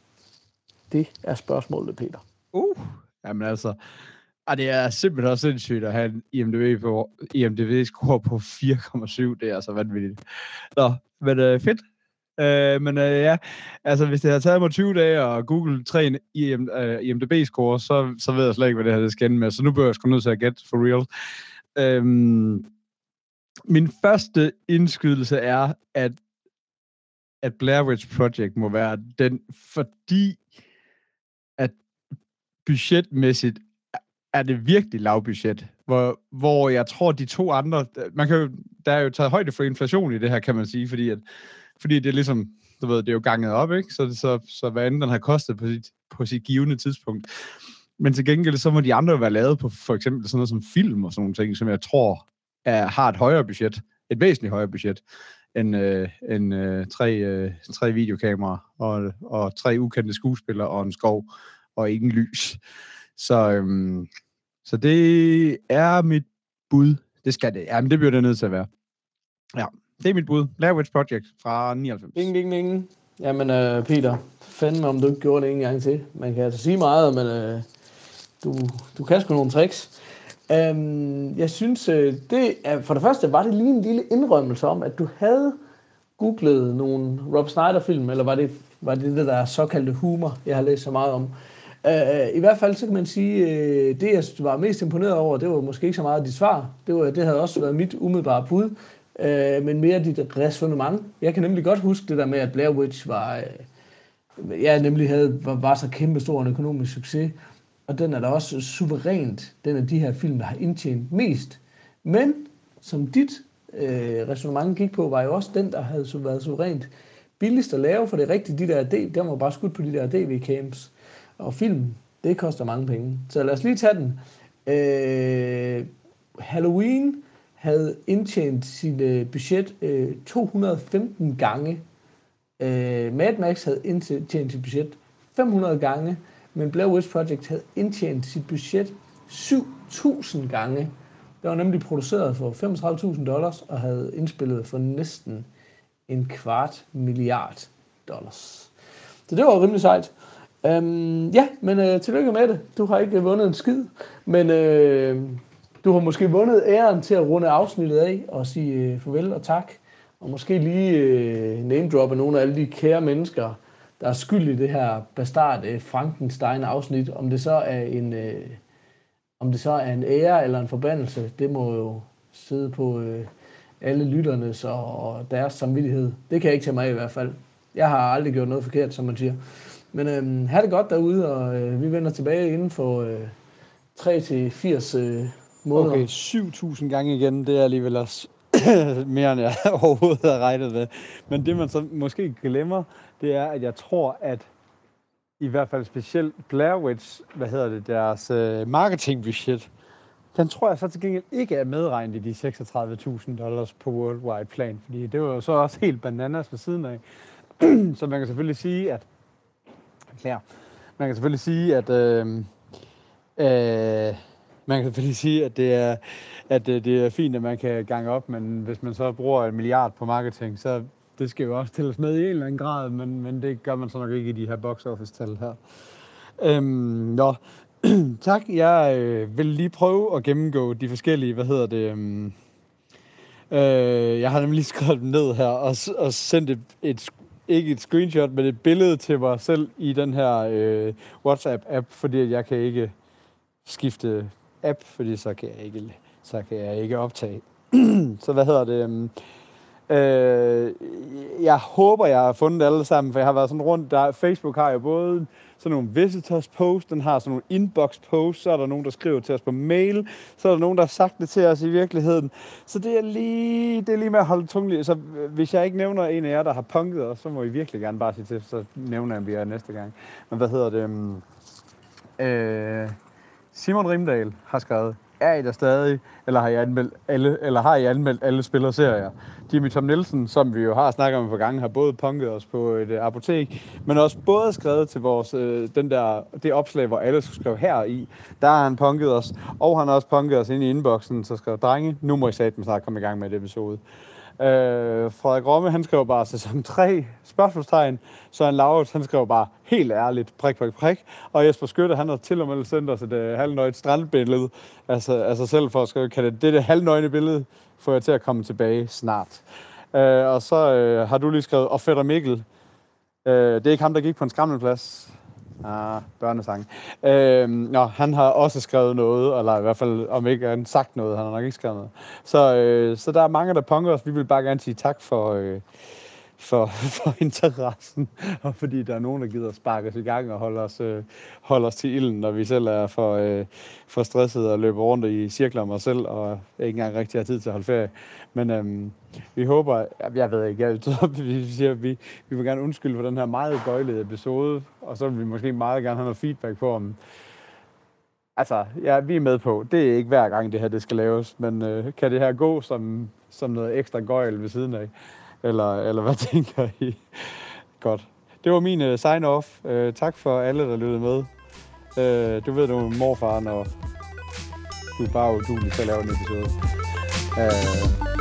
Det er spørgsmålet, Peter. Uh, jamen altså, og det er simpelthen også sindssygt at have en IMDb på, IMDb-score på 4,7. Det er altså vanvittigt. Nå, men øh, fedt. Øh, men øh, ja, altså hvis det har taget mig 20 dage og google 3 IM, øh, IMDb-score, så, så ved jeg slet ikke, hvad det her det skal ende med. Så nu bør jeg sgu nødt til at gætte for real. Øh, min første indskydelse er, at at Blair Witch Project må være den, fordi at budgetmæssigt er det virkelig lavbudget, hvor, hvor jeg tror, de to andre, man kan jo, der er jo taget højde for inflation i det her, kan man sige, fordi, at, fordi det er ligesom, du ved, det er jo ganget op, ikke? Så, så, så hvad end den har kostet på sit, på sit givende tidspunkt. Men til gengæld, så må de andre være lavet på for eksempel sådan noget som film og sådan nogle ting, som jeg tror er, har et højere budget, et væsentligt højere budget end, øh, end øh, tre, øh, tre videokameraer og, og tre ukendte skuespillere og en skov og ingen lys. Så, øhm, så det er mit bud. Det skal det. Jamen, det bliver det nødt til at være. Ja, det er mit bud. Blair Witch Project fra 99. Ding, ding, ding. Jamen, øh, Peter, fandme om du ikke gjorde det en gang til. Man kan altså sige meget, men øh, du, du kan sgu nogle tricks. Øhm, jeg synes, øh, det er, for det første var det lige en lille indrømmelse om, at du havde googlet nogle Rob Snyder-film, eller var det, var det det der såkaldte humor, jeg har læst så meget om. Øh, øh, I hvert fald så kan man sige, øh, det jeg var mest imponeret over, det var måske ikke så meget dit svar. Det, var, det havde også været mit umiddelbare bud, øh, men mere dit resonemang. Jeg kan nemlig godt huske det der med, at Blair Witch var, øh, jeg nemlig havde, var, var så kæmpe stor en økonomisk succes, og den er da også suverænt, den af de her film, der har indtjent mest. Men som dit øh, resonemang gik på, var jo også den, der havde været suverænt billigst at lave, for det er rigtigt, de der, der var bare skudt på de der DV-camps. Og film, det koster mange penge. Så lad os lige tage den. Øh, Halloween havde indtjent sit øh, budget øh, 215 gange. Øh, Mad Max havde indtjent sit budget 500 gange men Blair Witch Project havde indtjent sit budget 7.000 gange. Det var nemlig produceret for 35.000 dollars og havde indspillet for næsten en kvart milliard dollars. Så det var rimelig sejt. Øhm, ja, men øh, tillykke med det. Du har ikke vundet en skid, men øh, du har måske vundet æren til at runde afsnittet af og sige øh, farvel og tak. Og måske lige øh, name-droppe nogle af alle de kære mennesker, der er skyld i det her bastard øh, Frankenstein-afsnit. Om det så er en, Øh, om det så er en ære eller en forbandelse, det må jo sidde på øh, alle lytternes og, og deres samvittighed. Det kan jeg ikke tage mig af i hvert fald. Jeg har aldrig gjort noget forkert, som man siger. Men øh, have det godt derude, og øh, vi vender tilbage inden for øh, 3-80 øh, måneder. Okay, 7.000 gange igen, det er alligevel også mere end jeg overhovedet havde regnet med. Men det man så måske glemmer, det er, at jeg tror, at i hvert fald specielt Blair Witch, hvad hedder det, deres øh, uh, marketingbudget, den tror jeg så til gengæld ikke er medregnet i de 36.000 dollars på worldwide plan, fordi det var jo så også helt bananas ved siden af. så man kan selvfølgelig sige, at klar, man kan selvfølgelig sige, at øhm, øh, øh, man kan selvfølgelig sige, at det er, at øh, det er fint, at man kan gange op, men hvis man så bruger en milliard på marketing, så det skal jo også tælles med i en eller anden grad, men, men det gør man så nok ikke i de her box office-tal her. Øhm, nå, tak. Jeg øh, vil lige prøve at gennemgå de forskellige, hvad hedder det, øhm, øh, jeg har nemlig lige skrevet dem ned her, og, og sendt et, et, ikke et screenshot, men et billede til mig selv i den her øh, WhatsApp-app, fordi jeg kan ikke skifte app, fordi så kan jeg ikke, så kan jeg ikke optage. så hvad hedder det? Øhm, øh, jeg håber, jeg har fundet alle sammen, for jeg har været sådan rundt. Der, Facebook har jo både sådan nogle visitors post, den har sådan nogle inbox post, så er der nogen, der skriver til os på mail, så er der nogen, der har sagt det til os i virkeligheden. Så det er lige, det er lige med at holde tungen Så øh, hvis jeg ikke nævner en af jer, der har punket os, så må I virkelig gerne bare sige til, så nævner jeg, vi er næste gang. Men hvad hedder det? Øhm, øh, Simon Rimdal har skrevet, er I der stadig, eller har I anmeldt alle, eller har I anmeldt alle spillerserier? Jimmy Tom Nielsen, som vi jo har snakket om for gange, har både punket os på et uh, apotek, men også både skrevet til vores, uh, den der, det opslag, hvor alle skulle skrive her i. Der har han punket os, og han har også punket os ind i inboxen, så skrev, drenge, nu må I satme snart komme i gang med et episode. Øh, Frederik Romme, han skrev bare sæson 3, spørgsmålstegn. Så Laurits, han skrev bare helt ærligt, prik, prik, prik. Og Jesper Skytte, han har til og med sendt os et uh, halvnøjt strandbillede altså, altså selv for at skrive, kan det, det, det halvnøgne billede få jeg til at komme tilbage snart. Øh, og så øh, har du lige skrevet, og Fætter Mikkel, øh, det er ikke ham, der gik på en skrammelplads. Ah, børnesang. Øh, nå, han har også skrevet noget, eller i hvert fald, om ikke han sagt noget, han har nok ikke skrevet noget. Så, øh, så der er mange, der punker os. Vi vil bare gerne sige tak for, øh, for, for interessen, og fordi der er nogen, der gider sparke os i gang og holde os, øh, holde os til ilden, når vi selv er for, øh, for stresset og løber rundt i cirkler om os selv, og ikke engang rigtig har tid til at holde ferie. Men øh, vi håber, jeg ved ikke, jeg, vi, siger, vi, vi vil gerne undskylde for den her meget gøjlede episode, og så vil vi måske meget gerne have noget feedback på, om, Altså, ja, vi er med på. Det er ikke hver gang, det her det skal laves, men øh, kan det her gå som, som noget ekstra gøjl ved siden af? Eller, eller hvad tænker I? Godt. Det var min uh, sign-off. Uh, tak for alle, der lyttede med. Uh, du ved, du er morfar, når du er bare udulig til at lave en episode. Uh,